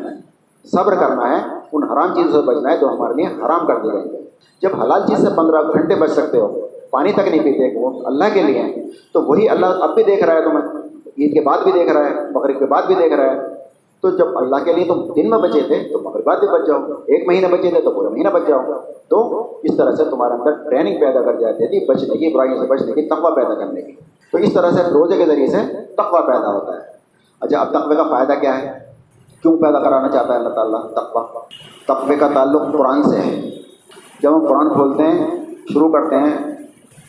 صبر کرنا ہے، ان حرام چیزوں سے بچنا ہے جو ہمارے لیے حرام کر دی گئی ہے جب حلال چیز سے پندرہ گھنٹے بچ سکتے ہو، پانی تک نہیں پیتے، وہ اللہ کے لیے ہیں، تو وہی اللہ اب بھی دیکھ رہا ہے تمہیں، عید کے بعد بھی دیکھ رہا ہے، مغرب کے بعد بھی دیکھ رہا ہے۔ تو جب اللہ کے لیے تم دن میں بچے تھے، تو مغرب بعد بھی بچ جاؤ، ایک مہینے بچے تھے، تو پورا مہینہ بچ جاؤ۔ تو اس طرح سے تمہارے اندر ٹریننگ پیدا کر جاتی تھی، بچنے کی، برائیوں سے بچنے کی، تقوی پیدا کرنے کی۔ تو اس طرح سے روزے کے ذریعے سے تقوی پیدا ہوتا ہے۔ اچھا اب تقوی کا فائدہ کیا ہے؟ کیوں پیدا کرانا چاہتا ہے اللہ تعالیٰ؟ تقوی۔ تقوی کا تعلق قرآن سے ہے۔ جب ہم قرآن کھولتے ہیں، شروع کرتے ہیں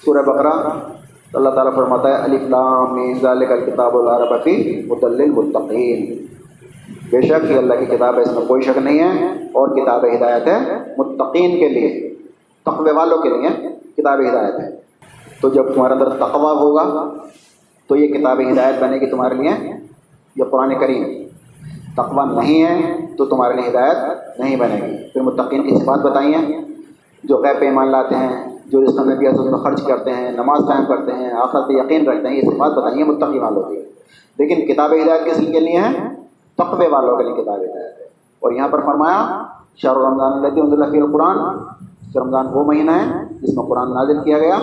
سورہ بقرہ، تو اللہ تعالیٰ فرماتا ہے علی فلام ذالک الکتاب العربی مدل المتقین بے شک یہ اللہ کی کتاب ہے، اس میں کوئی شک نہیں ہے، اور کتاب ہدایت ہے متقین کے لیے۔ تقوی والوں کے لیے کتاب ہدایت ہے۔ تو جب تمہارے اندر تقوی ہوگا، تو یہ کتاب ہدایت بنے گی تمہارے لیے، یہ قرآن کریم۔ تقوی نہیں ہے تو تمہارے لیے ہدایت نہیں بنے گی۔ پھر متقین کی صفات بتائی ہیں جو غیب پہ ایمان لاتے ہیں، جو اس میں بھی اس میں خرچ کرتے ہیں، نماز قائم کرتے ہیں آخر پہ یقین رکھتے ہیں، یہ صفات بتائی ہیں متقی والوں کی لیکن کتاب ہدایت کس کے لیے ہے؟ تقوی والوں کے لیے کتاب ہدایت ہے۔ اور یہاں پر فرمایا شاہ رمضان الفی القرآن رمضان وہ مہینہ ہے جس میں قرآن نازل کیا گیا۔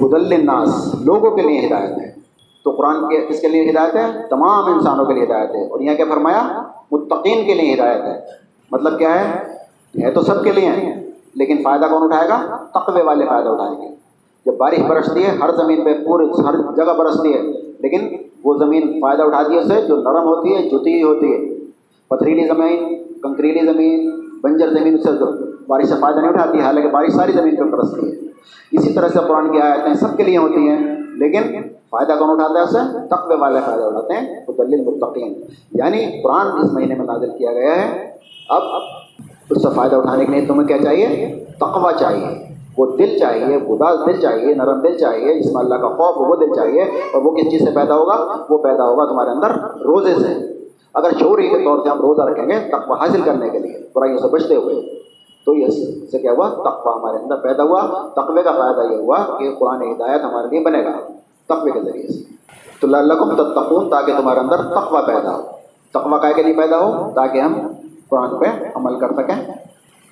بدل الناس لوگوں کے لیے ہدایت ہے۔ تو قرآن کے کس کے لیے ہدایت ہے؟ تمام انسانوں کے لیے ہدایت ہے۔ اور یہاں کیا فرمایا؟ متقین کے لیے ہدایت ہے۔ مطلب کیا ہے؟ ہے تو سب کے لیے۔ لیکن فائدہ کون اٹھائے گا؟ تقوی والے فائدہ اٹھائیں گے۔ جب بارش برستی ہے، ہر زمین پہ پورے ہر جگہ برستی ہے۔ لیکن وہ زمین فائدہ اٹھاتی ہے اسے، جو نرم ہوتی ہے جتی ہوتی ہے۔ پتھریلی زمین، کنکریلی زمین، بنجر زمین، اس سے بارش سے فائدہ نہیں اٹھاتی ہے حالانکہ بارش ساری زمین پہ برستی ہے۔ اسی طرح سے قرآن کی آیتیں سب کے لیے ہوتی ہیں۔ لیکن فائدہ کون اٹھاتا ہے اسے تقوی والے فائدہ اٹھاتے ہیں تو دلیل متقین یعنی قرآن اس مہینے میں نازل کیا گیا ہے۔ اب اس سے فائدہ اٹھانے کے لیے تمہیں کیا چاہیے؟ تقوی چاہیے۔ وہ دل چاہیے اداس دل چاہیے، نرم دل چاہیے، جس میں اللہ کا خوف وہ دل چاہیے۔ اور وہ کس چیز سے پیدا ہوگا؟ وہ پیدا ہوگا تمہارے اندر روزے سے۔ اگر شعوری کے طور سے ہم روزہ رکھیں گے تقوی حاصل کرنے کے لیے، برائیوں سے بچتے ہوئے۔ تو یہ سے کیا ہوا؟ تقوی ہمارے اندر پیدا ہوا۔ تقوی کا فائدہ یہ ہوا کہ قرآن ہدایت ہمارے لیے بنے گا۔ تقوی کے ذریعے سے۔ تو لعلکم تتقون، تاکہ تمہارے اندر تقوی پیدا ہو۔ تقوی کا کے لیے پیدا ہو؟ تاکہ ہم قرآن پہ عمل کر سکیں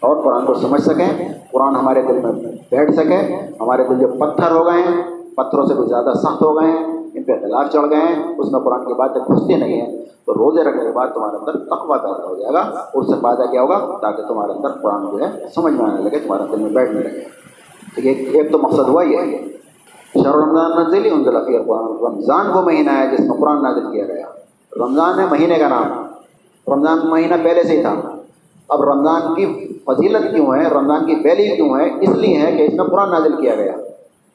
اور قرآن کو سمجھ سکیں۔ قرآن ہمارے دل میں بیٹھ سکے۔ ہمارے دل جو پتھر ہو گئے ہیں، پتھروں سے بھی زیادہ سخت ہو گئے ہیں۔ ان پہ خلاف چڑھ گئے ہیں، اس میں قرآن کی باتیں گھستی نہیں ہیں، تو روزے رکھنے کے بعد تمہارے اندر تقوی پیدا ہو جائے گا۔ اس سے فائدہ کیا ہوگا؟ تاکہ تمہارے اندر قرآن جو ہے، سمجھ میں آنے لگے، تمہارے دل میں بیٹھنے لگے۔ ٹھیک ہے، ایک تو مقصد ہوا یہ ہے۔ شہر رمضان نزلی انزل فی القرآن۔ رمضان وہ مہینہ ہے جس میں قرآن نازل کیا گیا۔ رمضان ہے مہینے کا نام۔ رمضان مہینہ پہلے سے ہی تھا۔ اب رمضان کی فضیلت کیوں ہے؟ رمضان کی ویلی کیوں ہے؟ اس لیے ہے کہ اس میں قرآن نازل کیا گیا۔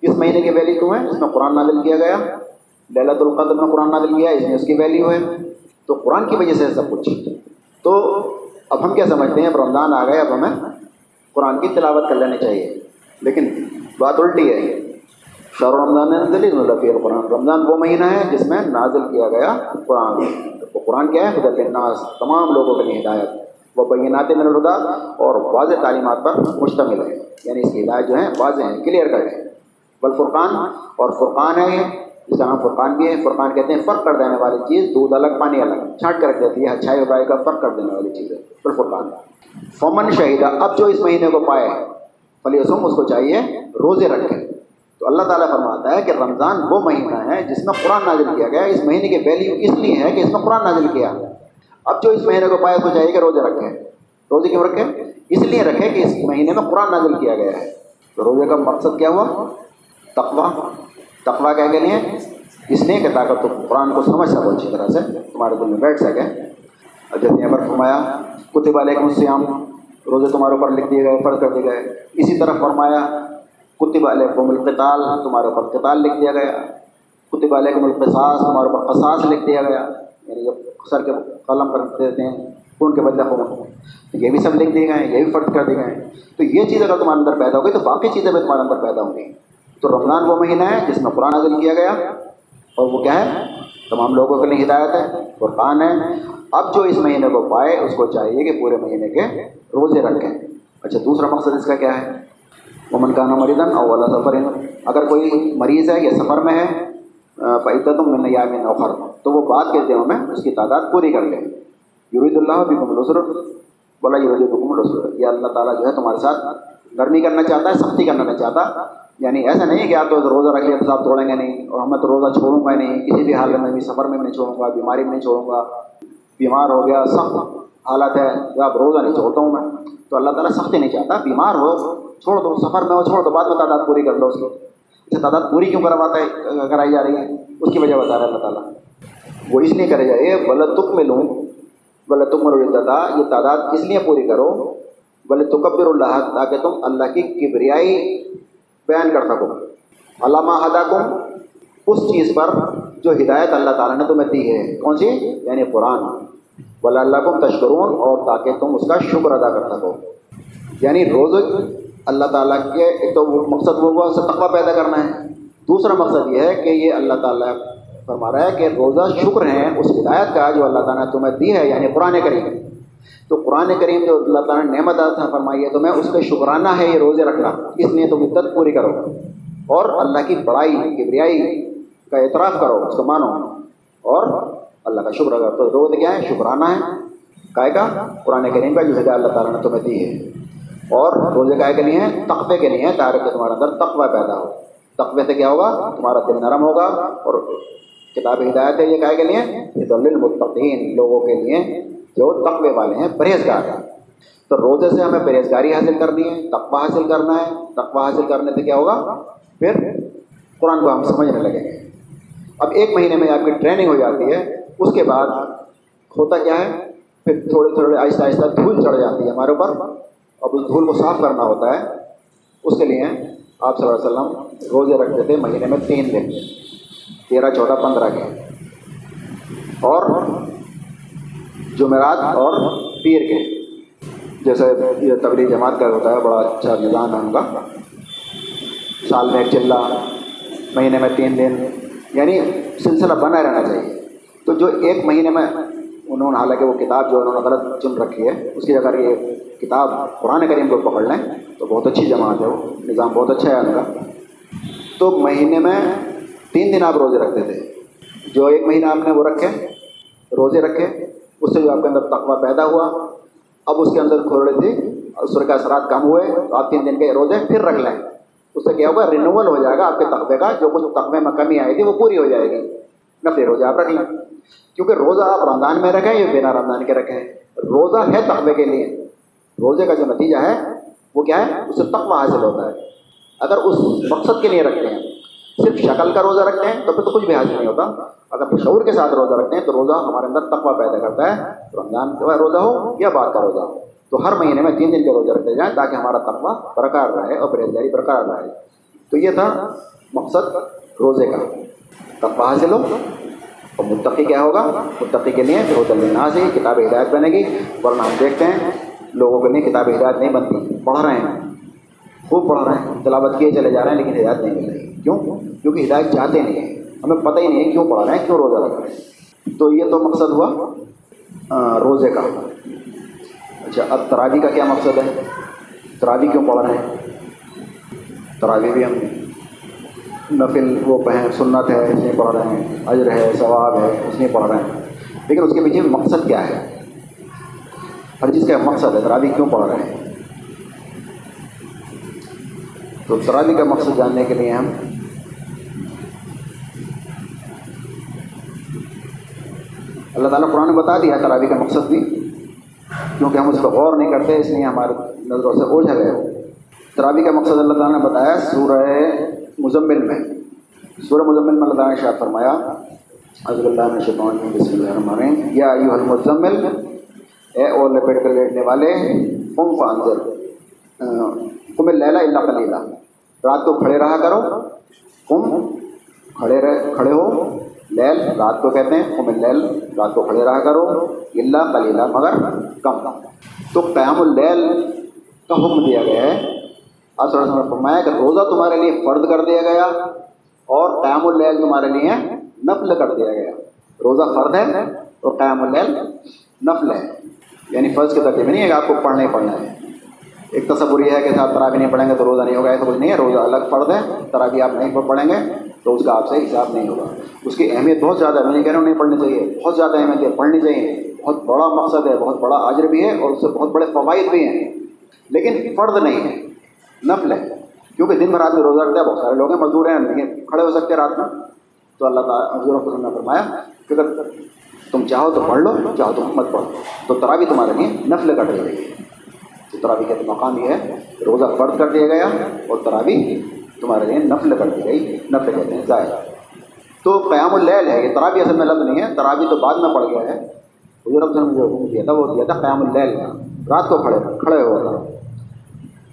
اس مہینے کی ویلی کیوں ہے؟ اس میں قرآن نازل کیا گیا۔ للت القدر میں قرآن نازل کیا اس میں اس کی ویلیو ہے۔ تو قرآن کی وجہ سے سب کچھ۔ تو اب ہم کیا سمجھتے ہیں؟ اب رمضان آ گئے، اب ہمیں قرآن کی تلاوت کر لینی چاہیے۔ لیکن بات الٹی ہے۔ شہر رمضان دلیل مطلب رفیع القرآن رمضان وہ مہینہ ہے جس میں نازل کیا گیا قرآن۔ تو قرآن کیا ہے؟ خدت الناس تمام لوگوں کے لیے ہدایت۔ وہ بینات من الہدا اور واضح تعلیمات پر مشتمل ہے۔ یعنی اس کی ہدایت جو ہے واضح ہے کلیئر کٹ ہے بل فرقان اور فرقان ہے یہ۔ جس کا نام فرقان بھی ہے فرقان کہتے ہیں فرق کر دینے والی چیز، دودھ الگ، پانی الگ۔ چھانٹ کر رکھ دیتی ہے، اچھائی اور برائی کا فرق کر دینے والی چیز ہے۔ بل فرقان فمن شہیدہ، اب جو اس مہینے کو پائے فلی وسلم اس کو چاہیے روزے رکھے تو اللہ تعالیٰ فرماتا ہے کہ رمضان وہ مہینہ ہے جس میں قرآن نازل کیا گیا۔ اس مہینے کی ویلیو اس لیے ہے کہ اس میں قرآن نازل کیا۔ اب جو اس مہینے کو پائے اس کو چاہیے کہ روزے رکھیں روزے کیوں رکھیں اس لیے رکھیں کہ اس مہینے میں قرآن نازل کیا گیا ہے۔ تو روزے کا مقصد کیا ہوا؟ تقوا تقوا کیا کہ لیے اس لیے کہ تاکہ تم قرآن کو سمجھ سکو اچھی طرح سے، تمہارے دل میں بیٹھ سکے۔ اور جب یہاں پر فرمایا، کتب علیکم السیام روزے تمہارے اوپر لکھ دیے گئے، فرض کر دیے گئے۔ اسی طرح فرمایا، کتب علیکم القتال، تمہارے اوپر قتال لکھ دیا گیا۔ کتب علیکم القصاص، تمہارے اوپر قصاص لکھ دیا گیا۔ یعنی جب سر کے قلم پر دیتے ہیں، خون کے بدلے خون۔ یہ بھی سب لکھ دیے گئے ہیں یہ بھی فرض کر دیے گئے۔ ہیں تو یہ چیز اگر تمہارے اندر پیدا ہو گئی، تو باقی چیزیں بھی تمہارے اندر پیدا ہوں گی۔ تو رمضان وہ مہینہ ہے جس میں قرآن نازل کیا گیا اور وہ کیا ہے؟ تمام لوگوں کے لیے ہدایت ہے، قرآن ہے۔ اب جو اس مہینے کو پائے، اس کو چاہیے کہ پورے مہینے کے روزے رکھیں۔ اچھا دوسرا مقصد اس کا کیا ہے؟ ومن کا مریضن اور والا سفر۔ اگر کوئی مریض ہے یا سفر میں ہے فعدت من یا میں نوخر تو وہ بعد کے دنوں میں اس کی تعداد پوری کر لے۔ یرید اللہ بکم السر بولا یرید بکم السر یہ اللہ تعالیٰ جو ہے تمہارے ساتھ گرمی کرنا چاہتا ہے، سختی کرنا نہیں چاہتا۔ یعنی ایسا نہیں کہ آپ تو روزہ رکھ لیا تو آپ توڑیں گے نہیں، اور میں تو روزہ چھوڑوں گا نہیں، کسی بھی حال میں بھی سفر میں بھی نہیں چھوڑوں گا، بیماری میں نہیں چھوڑوں گا، بیمار ہو گیا، سخت حالت ہے یا آپ روزہ نہیں چھوڑتا ہوں میں۔ تو اللہ تعالیٰ سختی نہیں چاہتا، بیمار ہو، چھوڑ دو، سفر میں ہو، چھوڑ دو، بعد میں تعداد پوری کر لو اس کی اچھا تعداد پوری کیوں کرواتا ہے، کرائی جا رہی ہے؟ اس کی وجہ بتا رہا ہے اللہ تعالیٰ۔ وہ اس لیے کرے جائے بل تک میں لوں بل تک میں یہ تعداد اس لیے پوری کرو بل تکبر اللہ تاکہ تم اللہ کی کبریائی بیان کر سکو۔ علامہ ہدا کم اس چیز پر جو ہدایت اللہ تعالیٰ نے تمہیں دی ہے۔ کون سی؟ یعنی قرآن۔ ولا اللہ کو تشکرون، اور تاکہ تم اس کا شکر ادا کر سکو۔ یعنی روز اللہ تعالیٰ کے، ایک تو مقصد وہ ہوا تقوی پیدا کرنا ہے۔ دوسرا مقصد یہ ہے کہ یہ اللہ تعالیٰ فرما رہا ہے کہ روزہ شکر ہیں اس ہدایت کا جو اللہ تعالیٰ نے تمہیں دی ہے یعنی قرآن کریم۔ تو قرآن کریم جو اللہ تعالیٰ نے نعمت عطا فرمائی ہے، تو میں اس پہ شکرانہ ہے، یہ روزے رکھنا۔ اس لیے تم عدت پوری کرو۔ اور اللہ کی بڑائی، کبریائی کا اعتراف کرو، اس کو مانو۔ اور اللہ کا شکر اگر تو روز کیا ہے؟ شکرانہ ہے۔ کائے کا قرآن کریم کا جو ہدایت اللہ تعالیٰ نے تمہیں دی ہے۔ اور روزے کائے کے لیے؟ ہیں تقبے کے لیے۔ ہیں تاکہ تمہارے اندر تقوی پیدا ہو۔ تقوے سے کیا ہوگا؟ تمہارا دل نرم ہوگا۔ اور کتاب ہدایت ہے یہ کائے کے لیے؟ یہ تو للمتقین۔ لوگوں کے لیے جو تقوے والے ہیں، پرہیزگار ہیں۔ تو روزے سے ہمیں پرہیزگاری حاصل کرنی ہے، تقوی حاصل کرنا ہے۔ تقوی حاصل کرنے سے کیا ہوگا؟ پھر قرآن کو ہم سمجھنے لگیں۔ گے اب ایک مہینے میں آپ کی ٹریننگ ہو جاتی ہے، اس کے بعد ہوتا کیا ہے؟ پھر تھوڑے تھوڑے آہستہ آہستہ دھول چڑھ جاتی ہے ہمارے اوپر۔ اب اس دھول کو صاف کرنا ہوتا ہے۔ اس کے لیے آپ صلی اللہ علیہ وسلم روزے رکھتے تھے مہینے میں تین دن۔ تیرہ، چودہ، پندرہ کے۔ اور جمعرات اور پیر کے۔ جیسے یہ تبلیغ جماعت کا ہوتا ہے، بڑا اچھا نظام ہے ان کا۔ سال میں ایک چلہ، مہینے میں تین دن یعنی سلسلہ بنا رہنا چاہیے۔ تو جو ایک مہینے میں انہوں نے، حالانکہ وہ کتاب جو انہوں نے غلط چن رکھی ہے، اس کی اگر یہ کتاب قرآن کریم کو پکڑ لیں، تو بہت اچھی جماعت ہے وہ۔ نظام بہت اچھا ہے ان کا۔ تو مہینے میں تین دن آپ روزے رکھتے تھے۔ جو ایک مہینہ آپ نے وہ رکھے، روزے رکھے اس سے جو آپ کے اندر تقوی پیدا ہوا۔ اب اس کے اندر کھوڑے تھے سر کے اثرات کم ہوئے تو آپ تین دن کے روزے پھر رکھ لیں۔ اس سے کیا ہوگا؟ رینول ہو جائے گا۔ آپ کے تقوے کا جو کچھ تقوے میں کمی آئی تھی وہ پوری ہو جائے گی۔ نہ پھر روزہ آپ رکھ لیں۔ کیونکہ روزہ آپ رمضان میں رکھیں یا بنا رمضان کے رکھیں۔ روزہ ہے تقوے کے لیے۔ روزے کا جو نتیجہ ہے وہ کیا ہے؟ اس سے تقوی حاصل ہوتا ہے۔ اگر اس مقصد کے لیے رکھتے ہیں صرف شکل کا روزہ رکھتے ہیں تو پھر تو کچھ بھی حاصل نہیں ہوتا۔ اگر شعور کے ساتھ روزہ رکھتے ہیں تو روزہ ہمارے اندر تقوی پیدا کرتا ہے۔ رمضان کا روزہ ہو یا بعد کا روزہ ہو۔ تو ہر مہینے میں تین دن کے روزے رکھتے جائیں تاکہ ہمارا تقوی برقرار رہے اور پرہیزگاری برقرار رہے۔ تو یہ تھا مقصد روزے کا۔ تقوی حاصل ہو اور متقی کیا ہوگا؟ متقی کے لیے پھر ہوتا ہی کتاب ہدایت بنے گی۔ ورنہ ہم دیکھتے ہیں لوگوں کے لیے کتاب ہدایت نہیں بنتی، پڑھ رہے ہیں۔ خوب پڑھ رہے ہیں تلاوت کیے چلے جا رہے ہیں لیکن ہدایت نہیں مل رہی۔ کیوں؟ کیونکہ ہدایت چاہتے نہیں ہیں۔ ہمیں پتہ ہی نہیں ہے کیوں پڑھ رہے ہیں کیوں روزہ رکھ رہے ہیں۔ تو یہ تو مقصد ہوا آ، روزے کا۔ اچھا اب تراوی کا کیا مقصد ہے؟ تراوی کیوں پڑھ رہے ہیں؟ تراوی بھی ہم نفل وہ پہیں سنت ہے اس لیے پڑھ رہے ہیں۔ اجر ہے ثواب ہے اس لیے پڑھ رہے ہیں۔ لیکن اس کے پیچھے مقصد کیا ہے؟ ہر چیز کا مقصد ہے تراوی کیوں پڑھ رہے ہیں؟ تو تراوی کا مقصد جاننے کے لیے ہم اللہ تعالیٰ قرآن بتا دیا تراوی کا مقصد بھی، کیونکہ ہم اس پر غور نہیں کرتے، اس لیے ہمارے نظروں سے اوجھل ہے۔ تراوی کا مقصد اللہ تعالیٰ نے بتایا سورہ مزمل میں۔ سورہ مزمل میں اللہ تعالیٰ نے شاید فرمایا حضرت اللہ نے شیطان میں بسم اللہ الرحمن یا ایوہ المزمل، اے اور لپیٹ کر لیٹنے والے، قم فانزر قم اللیلہ الا قلیلہ رات کو کھڑے رہا کرو۔ قم کھڑے رہ کھڑے ہو۔ لیل رات کو کہتے ہیں قم اللیل رات کو کھڑے رہا کرو۔ الا قلیلہ مگر کم۔ تو قیام اللیل کا حکم دیا گیا ہے۔ آپ صلی اللہ نے فرمایا کہ روزہ تمہارے لیے فرض کر دیا گیا اور قیام اللیل تمہارے لیے نفل کر دیا گیا۔ روزہ فرض ہے اور قیام اللیل نفل ہے۔ یعنی فرض کے درجے میں نہیں ہے کہ آپ کو پڑھنا ہی پڑھنا ہے۔ ایک تصور یہ ہے کہ صاحب تراوی نہیں پڑھیں گے تو روزہ نہیں ہوگا، ایسا کچھ نہیں ہے، روزہ الگ فرض ہے تراوی آپ نہیں پڑھیں گے تو اس کا آپ سے حساب نہیں ہوگا۔ اس کی اہمیت بہت زیادہ ہے، میں نہیں کہہ رہا ہوں نہیں پڑھنی چاہیے، بہت زیادہ اہمیت ہے، پڑھنی چاہیے۔ بہت بڑا مقصد ہے، بہت بڑا اجر بھی ہے اور اس سے بہت بڑے فوائد بھی ہیں۔ لیکن فرض نہیں ہے، نفل ہے۔ کیونکہ دن بھر آدمی روزہ رکھتا ہے، بہت سارے لوگ ہیں، مزدور ہیں لیکن کھڑے ہو سکتے ہیں رات میں۔ تو اللہ تعالیٰ حضور کو نے فرمایا، کہ اگر تم چاہو تو پڑھ لو، چاہو تو مت پڑھو۔ تو تراوی تمہارے لیے نفل کر دی گئی ہے۔ تو تراوی کا مقام یہ ہے، روزہ فرض کر دیا گیا اور تراوی تمہارے لیے نفل کر دی گئی، نفل کہتے ہیں ظاہر تو قیام اللیل ہے، یہ تراوی اصل میں لفظ نہیں ہے تراوی تو بعد میں پڑ گیا ہے۔ حضور افضل نے جو حکم دیا تھا، وہ دیا تھا، قیام اللیل۔ کا رات کو کھڑے کھڑے ہوا تھا۔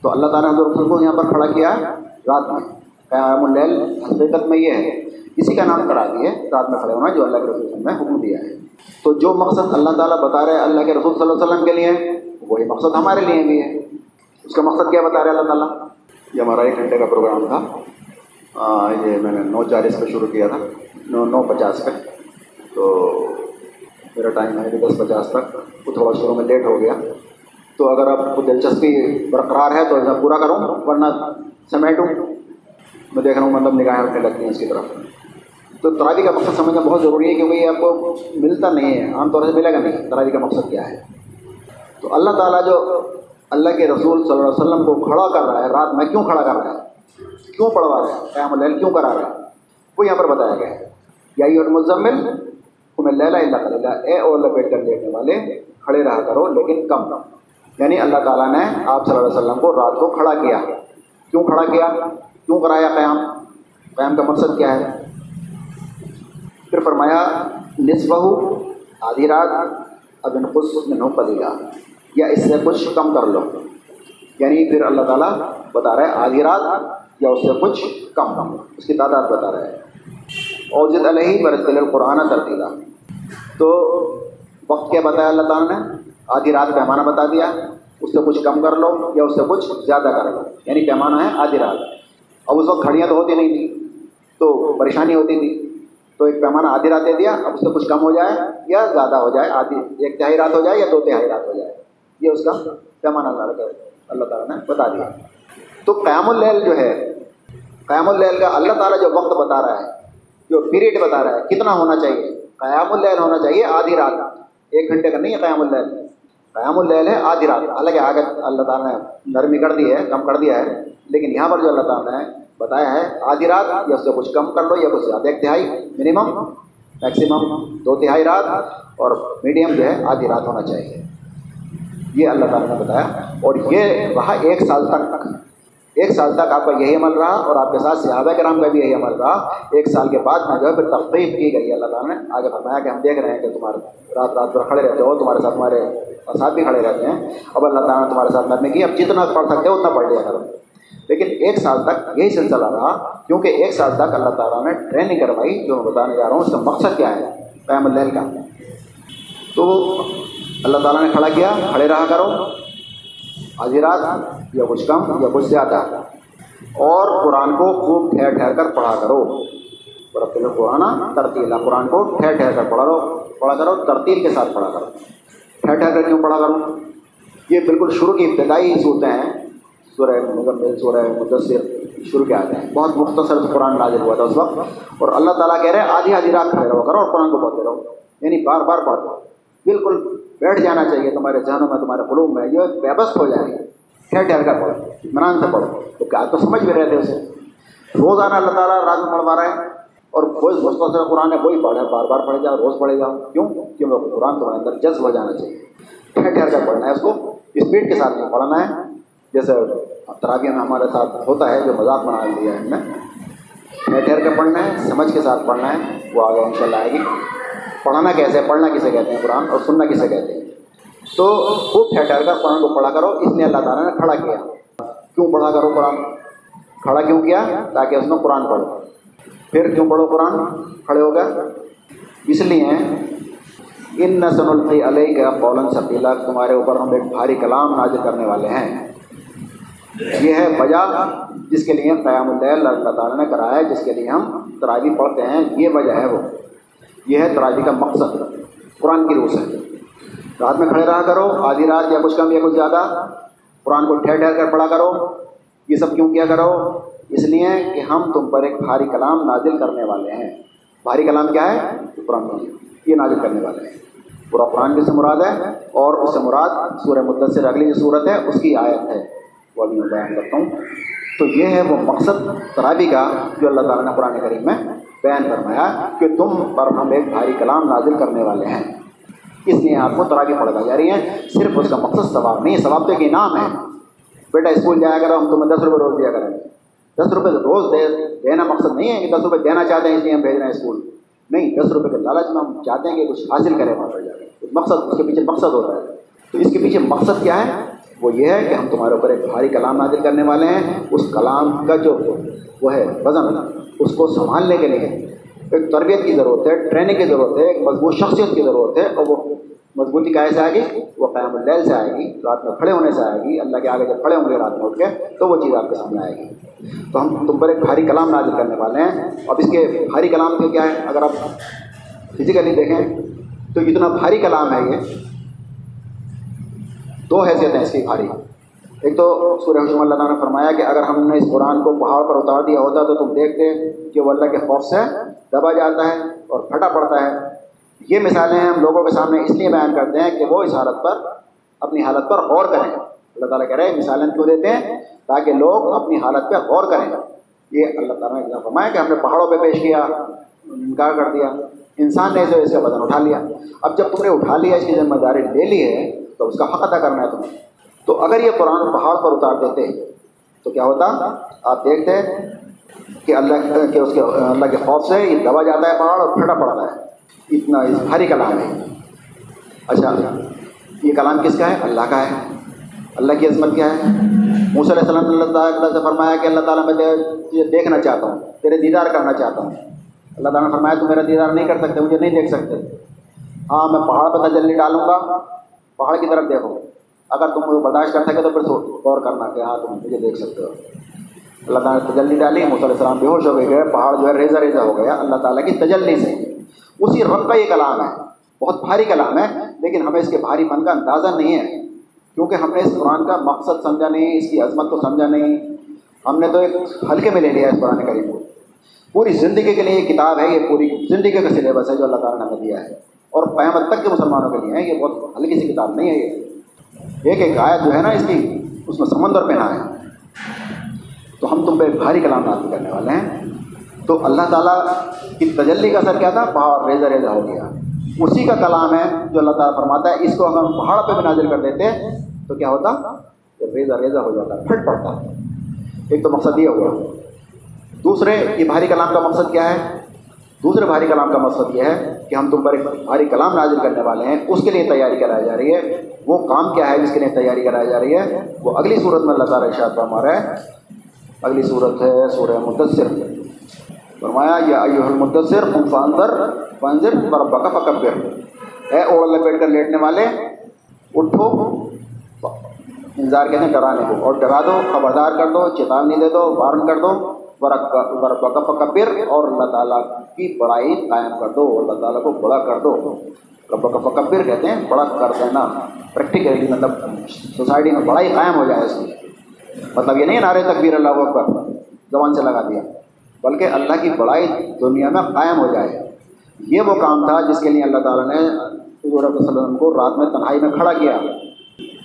تو اللہ تعالیٰ نے حضور افضل کو یہاں پر کھڑا کیا رات میں۔ قیام اللیل حقیقت میں یہ ہے۔ اسی کا نام کرا ہے، رات میں کھڑے ہونا جو اللہ کے رسول صلی اللہ علیہ وسلم نے حکم دیا ہے۔ تو جو مقصد اللہ تعالیٰ بتا رہے ہیں اللہ کے رسول صلی اللہ علیہ وسلم کے لیے وہی مقصد ہمارے لیے بھی ہے۔ اس کا مقصد کیا بتا رہے ہیں اللہ تعالیٰ؟ یہ ہمارا ایک گھنٹے کا پروگرام تھا۔ آ، یہ میں نے نو چالیس پہ شروع کیا تھا۔ نو نو پچاس پہ تو میرا ٹائم ہے دس پچاس تک۔ وہ تھوڑا شروع میں لیٹ ہو گیا۔ تو اگر آپ کو دلچسپی برقرار ہے تو ایسا پورا کروں ورنہ سمیٹوں۔ میں دیکھ رہا ہوں مطلب نگاہیں رکھنے لگتی ہیں اس کی طرف۔ تو تراوی کا مقصد سمجھنا بہت ضروری ہے کیونکہ یہ آپ کو ملتا نہیں ہے۔ عام طور سے ملے گا نہیں۔ تراوی کا مقصد کیا ہے؟ تو اللہ تعالیٰ جو اللہ کے رسول صلی اللہ علیہ وسلم کو کھڑا کر رہا ہے، رات میں کیوں کھڑا کر رہا ہے؟ کیوں پڑھوا رہا ہے؟ قیام اللیل کیوں کرا رہا ہے؟ وہ یہاں پر بتایا گیا ہے۔ یا یہ مزمل تمہیں لیلا اللہ کریلا اے اور لپیٹ کر لینے والے، کھڑے رہا کرو، لیکن کم۔ یعنی اللہ تعالیٰ نے آپ صلی اللہ علیہ وسلم کو رات کو کھڑا کیا۔ کیوں کھڑا کیا؟ کیوں کرایا قیام؟ قیام کا مقصد کیا ہے؟ پھر فرمایا نصف آدھی رات اب ان خود میں نو پلیلا یا اس سے کچھ کم کر لو۔ یعنی پھر اللہ تعالیٰ بتا رہا ہے آدھی رات، یا اس سے کچھ کم کم اس کی تعداد بتا رہا ہے۔ اوجد علیہ برسل القرآن ترتیلا تو وقت کیا بتایا اللہ تعالیٰ نے؟ آدھی رات پیمانہ بتا دیا۔ اس سے کچھ کم کر لو، یا اس سے کچھ زیادہ کر لو۔ یعنی پیمانہ ہے آدھی رات۔ اب اس وقت گھڑیاں تو ہوتی نہیں تھیں، تو پریشانی ہوتی تھی۔ تو ایک پیمانہ آدھی رات دے دیا، اب اس سے کچھ کم ہو جائے یا زیادہ ہو جائے، آدھی، ایک تہائی رات ہو جائے یا دو تہائی رات ہو جائے۔ یہ اس کا پیمانہ اللہ تعالیٰ اللہ تعالیٰ نے بتا دیا۔ تو قیام اللیل جو ہے، قیام اللیل کا اللہ تعالیٰ جو وقت بتا رہا ہے، جو پیریڈ بتا رہا ہے، کتنا ہونا چاہیے؟ قیام اللیل ہونا چاہیے آدھی رات۔ ایک گھنٹے کا نہیں ہے قیام اللیل۔ قیام اللیل ہے آدھی رات۔ حالانکہ آگے اللہ تعالیٰ نے نرمی کر دی ہے، کم کر دیا ہے، لیکن یہاں پر جو اللہ تعالیٰ نے بتایا ہے، آدھی رات یا اس سے کچھ کم کر لو یا کچھ زیادہ، ایک تہائی منیمم میکسیمم دو تہائی رات اور میڈیم جو ہے آدھی رات ہونا چاہیے۔ یہ اللہ تعالیٰ نے بتایا۔ اور یہ رہا ایک سال تک، ایک سال تک آپ کا یہی عمل رہا اور آپ کے ساتھ صحابہ کرام کا بھی یہی عمل رہا۔ ایک سال کے بعد میں جو ہے پھر تفریح کی گئی، اللہ تعالیٰ نے آگے فرمایا کہ ہم دیکھ رہے ہیں کہ تمہارے رات رات بھر کھڑے رہتے ہو، تمہارے ساتھ تمہارے ساتھ بھی کھڑے رہتے ہیں۔ اب اللہ تعالیٰ نے تمہارے ساتھ نرمی کی، اب جتنا پڑھ سکتے ہو اتنا پڑھ لیا کرو۔ لیکن ایک سال تک یہی سلسلہ رہا، کیونکہ ایک سال تک اللہ تعالیٰ نے ٹریننگ کروائی جو میں بتانے جا رہا ہوں، اس کا مقصد کیا ہے؟ قیام اللیل کا۔ تو اللہ تعالیٰ نے کھڑا کیا، کھڑے رہا کرو۔ آدھی رات، یا کچھ کم یا کچھ زیادہ۔ اور قرآن کو خوب ٹھہر ٹھہر کر پڑھا کرو۔ رتل قرآن ترتیلا قرآن کو ٹھہر ٹھہر کر پڑھا کرو۔ پڑھا کرو، ترتیل کے ساتھ پڑھا کرو۔ ٹھہر ٹھہر کر کیوں پڑھا کرو یہ بالکل شروع کی ابتدائی صورتیں ہیں۔ سورہ مزمل سورہ مدثر، شروع کے آتے ہیں۔ بہت مختصر قرآن نازل ہوا تھا اس وقت۔ اور اللہ تعالیٰ کہہ رہے ہیں، آدھی آدھی رات کھڑے رہو، کرو اور قرآن کو پڑھتے رہو۔ یعنی بار بار پڑھتے رہو بالکل بیٹھ جانا چاہیے، تمہارے ذہنوں میں، تمہارے قلوب میں یہ ویبست ہو جائے۔ گا ٹھہر ٹھہر کر پڑھو اطمینان سے پڑھو۔ تو کیا تو سمجھ بھی رہے تھے اسے؟ روزانہ اللہ تعالیٰ رات میں پڑھوا رہے ہیں۔ اور کوئی مختصر قرآن ہے، وہی پڑھے بار بار پڑھے جاؤ، روز پڑھے جاؤ۔ کیوں؟ کیونکہ قرآن تمہارے اندر جذب ہو جانا چاہیے۔ ٹھہر ٹھہر کر پڑھنا ہے اس کو۔ اسپیڈ کے ساتھ نہیں پڑھنا ہے۔ جیسے تراویہ میں ہمارے ساتھ ہوتا ہے، جو مذاق بنا لیا ہے ہم نے۔ ٹھہر ٹھہر کے پڑھنا ہے، سمجھ کے ساتھ پڑھنا ہے، وہ آگے ان شاء اللہ آئے گی۔ پڑھنا کیسے پڑھنا کسے کہتے ہیں؟ قرآن، اور سننا کسے کہتے ہیں؟ تو خوب ٹھہر ٹھہر کر قرآن کو پڑھا کرو، اس لیے اللہ تعالیٰ نے کھڑا کیا۔ کیوں پڑھا کرو قرآن؟ کھڑا کیوں کیا؟ تاکہ اس میں قرآن پڑھو۔ پھر کیوں پڑھو قرآن؟ کھڑے ہو گئے۔ اس لیے ان نسن الفی علیہ کا قولن ثقیلا، تمہارے اوپر ہم ایک بھاری کلام نازل کرنے والے ہیں۔ یہ ہے وجہ جس کے لیے قیام اللیل اللہ تعالیٰ نے کرایا ہے، جس کے لیے ہم تراوی پڑھتے ہیں۔ یہ وجہ ہے وہ۔ یہ ہے تراوی کا مقصد۔ قرآن کی روح سے۔ رات میں کھڑے رہا کرو، آدھی رات یا کچھ کم یا کچھ زیادہ۔ قرآن کو ٹھہر ٹھہر کر پڑھا کرو۔ یہ سب کیوں کیا کرو؟ اس لیے کہ ہم تم پر ایک بھاری کلام نازل کرنے والے ہیں۔ بھاری کلام کیا ہے؟ قرآن یہ نازل کرنے والے ہیں۔ پورا قرآن کی سے مراد ہے اور اس سے مراد سورہ مدثر اگلی جو صورت ہے، اس کی آیت ہے۔ وہ ابھی میں بیان کرتا ہوں۔ تو یہ ہے وہ مقصد ترابی کا جو اللہ تعالیٰ نے قرآن کریم میں بیان فرمایا کہ تم پر ہم ایک بھاری کلام نازل کرنے والے ہیں۔ اس لیے آپ کو ترابی پڑھا جا رہی ہے۔ صرف اس کا مقصد ثواب نہیں، ثواب تو ایک انعام ہے۔ بیٹا، اسکول جایا کرو، ہم تمہیں دس روپئے روز دیا کریں۔ گے دس روپئے روز دے، دینا مقصد نہیں ہے کہ دس روپئے دینا چاہتے ہیں اس لیے ہم بھیج رہے ہیں اسکول۔ نہیں، دس روپئے کے لالچ میں ہم چاہتے ہیں کہ کچھ حاصل کریں وہاں پر جا کے۔ مقصد، اس کے پیچھے مقصد ہوتا ہے۔ تو اس کے پیچھے مقصد کیا ہے؟ وہ یہ ہے کہ ہم تمہارے اوپر ایک بھاری کلام نازل کرنے والے ہیں۔ اس کلام کا جو وہ ہے وزن، اس کو سنبھالنے کے لیے ایک تربیت کی ضرورت ہے، ٹریننگ کی ضرورت ہے، ایک مضبوط شخصیت کی ضرورت ہے اور وہ مضبوطی کہاں سے آئے گی؟ وہ قیام اللیل سے آئے گی، رات میں کھڑے ہونے سے آئے گی، اللہ کے آگے جب کھڑے ہوں گے رات میں اٹھ کے تو وہ چیز آپ کے سامنے آئے گی۔ تو ہم تم پر ایک بھاری کلام نازل کرنے والے ہیں۔ اب اس کے بھاری کلام کے کیا ہے اگر آپ فزیکلی دیکھیں تو اتنا بھاری کلام ہے یہ۔ دو حیثیت ہیں اس کی بھاری ایک تو سورہ حجم اللہ تعالیٰ نے فرمایا کہ اگر ہم نے اس قرآن کو پہاڑ پر اتار دیا ہوتا تو تم دیکھتے کہ وہ اللہ کے خوف سے دبا جاتا ہے اور پھٹا پڑتا ہے۔ یہ مثالیں ہم لوگوں کے سامنے اس لیے بیان کرتے ہیں کہ وہ اس حالت پر اپنی حالت پر غور کریں۔ اللہ تعالیٰ کہہ رہے ہیں، مثالیں کیوں دیتے ہیں؟ تاکہ لوگ اپنی حالت پہ غور کریں۔ یہ اللہ تعالیٰ نے فرمایا کہ ہم نے پہاڑوں پہ پیش کیا، انکار کر دیا، انسان نے جو اس کا وزن اٹھا لیا۔ اب جب تم نے اٹھا لیا، اس کی ذمہ داری لے لی ہے تو اس کا حق ادا کرنا ہے تمہیں۔ تو اگر یہ قرآن پہاڑ پر اتار دیتے تو کیا ہوتا؟ آپ دیکھتے کہ اللہ کہ اس کے اللہ کے خوف سے یہ دبا جاتا ہے پہاڑ اور پھٹا پڑتا ہے۔ اتنا بھاری کلام ہے۔ اچھا یہ کلام کس کا ہے؟ اللہ کا ہے۔ اللہ کی عظمت کیا ہے؟ موسیٰ علیہ السلام اللہ تعالیٰ سے فرمایا کہ اللہ تعالیٰ میں تجھے دیکھنا چاہتا ہوں، تیرے دیدار کرنا چاہتا ہوں۔ اللہ تعالیٰ نے فرمایا تو میرا دیدار نہیں کر سکتے، مجھے نہیں دیکھ سکتے۔ ہاں میں پہاڑ پہ تجلی ڈالوں گا پہاڑ کی طرف دیکھو۔ اگر تم برداشت کر سکے تو پھر غور کرنا کہ ہاں تم مجھے دیکھ سکتے ہو۔ اللہ تعالیٰ نے تجلی ڈالی، موسیٰ علیہ السلام بے ہوش ہو گئے پہاڑ جو ہے ریزہ ریزہ ہو گیا۔ اللہ تعالیٰ کی تجلی سے۔ اسی رب کا یہ کلام ہے۔ بہت بھاری کلام ہے، لیکن ہمیں اس کے بھاری پن کا اندازہ نہیں ہے۔ کیونکہ ہم نے اس قرآن کا مقصد سمجھا نہیں، اس کی عظمت کو سمجھا نہیں۔ ہم نے تو ایک ہلکے میں لے لیا اس قرآن کریم کو۔ پوری زندگی کے لیے یہ کتاب ہے، یہ پوری زندگی کا سلیبس ہے جو اللہ تعالیٰ نے ہمیں دیا ہے۔ اور قیامت تک کے مسلمانوں کے لیے ہے یہ بہت ہلکی سی کتاب نہیں ہے یہ۔ ایک ایک آیت جو ہے نا اس کی، اس میں سمندر پہنا ہے۔ تو ہم تم پہ بھاری کلام نازل کرنے والے ہیں۔ تو اللہ تعالیٰ کی تجلی کا اثر کیا تھا؟ پہاڑ ریزہ ریزہ ہو گیا۔ اسی کا کلام ہے جو اللہ تعالیٰ فرماتا ہے، اس کو اگر ہم پہاڑ پہ بھی نازل کر دیتے تو کیا ہوتا؟ ریزہ ریزہ ہو جاتا، پھٹ پڑتا۔ ایک تو مقصد یہ ہوا۔ دوسرے، یہ بھاری کلام کا مقصد کیا ہے؟ دوسرے بھاری کلام کا مقصد یہ ہے کہ ہم تم پر ایک بھاری کلام نازل کرنے والے ہیں، اس کے لیے تیاری کرائی جا رہی ہے۔ وہ کام کیا ہے، جس کے لیے تیاری کرائی جا رہی ہے، وہ اگلی صورت میں اللہ تعالیٰ ارشاد فرما ہے۔ اگلی صورت ہے سورہ مدثر۔ فرمایا، یا ایوہ المدثر، قم فانذر فانذر بربک فکبر۔ اے اوڑ لپیٹ کر لیٹنے والے، اٹھو انتظار کہتے ہیں، ڈرانے کو۔ اور ڈرا دو، خبردار کر دو چیتانی دے دو، وارن کر دو۔ کبر اور اللہ تعالیٰ کی بڑائی قائم کر دو، اللہ تعالیٰ کو بڑا کر دو۔ رب کہتے ہیں بڑا کر دینا۔ پریکٹیکلی مطلب سوسائٹی میں بڑائی قائم ہو جائے اس کی۔ مطلب یہ نہیں نعرے تکبیر، اللہ اکبر۔ زبان سے لگا دیا۔ بلکہ اللہ کی بڑائی دنیا میں قائم ہو جائے۔ یہ وہ کام تھا جس کے لیے اللہ تعالیٰ نے حضور صلی اللہ علیہ وسلم کو رات میں تنہائی میں کھڑا کیا۔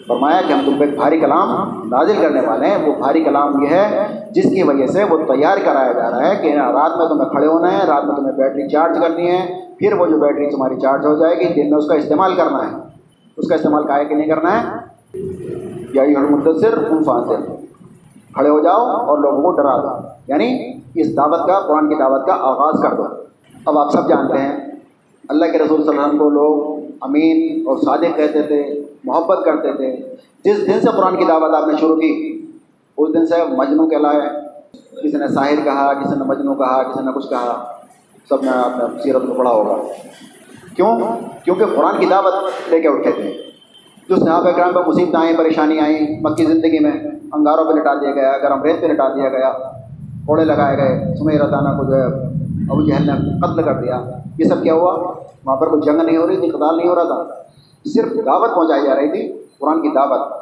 فرمایا کہ ہم تم پہ ایک بھاری کلام نازل کرنے والے ہیں۔ وہ بھاری کلام یہ ہے جس کی وجہ سے وہ تیار کرایا جا رہا ہے کہ ہاں، رات میں تمہیں کھڑے ہونا ہے، رات میں تمہیں بیٹری چارج کرنی ہے، پھر وہ جو بیٹری تمہاری چارج ہو جائے گی، دن میں اس کا استعمال کرنا ہے۔ اس کا استعمال کا کہ نہیں کرنا ہے؟ یا یہ مدثر ان فاضر کھڑے ہو جاؤ اور لوگوں کو ڈرا دو۔ یعنی اس دعوت کا، قرآن کی دعوت کا آغاز کر دو۔ اب آپ سب جانتے ہیں، اللہ کے رسول صلی اللہ علیہ وسلم کو لوگ امین اور صادق کہتے تھے۔ محبت کرتے تھے۔ جس دن سے قرآن کی دعوت آپ نے شروع کی، اس دن سے مجنو کے لائے کسی نے ساحر کہا، کسی نے مجنو کہا، کسی نے کچھ کہا۔ سب نے آپ نے سیرت میں پڑھا ہوگا۔ کیوں؟ کیونکہ قرآن کی دعوت لے کے اٹھے تھے۔ جو صحابہ کرام پہ مصیبتیں آئیں، پریشانی آئیں، مکی زندگی میں انگاروں پہ لٹا دیا گیا، گرم ریت پہ لٹا دیا گیا، کوڑے لگائے گئے سمیر رتانہ کو جو ہے ابو جہل نے قتل کر دیا۔ یہ سب کیا ہوا؟ وہاں پر کوئی جنگ نہیں ہو رہی تھی قتال نہیں ہو رہا تھا۔ صرف دعوت پہنچائی جا رہی تھی، قرآن کی دعوت،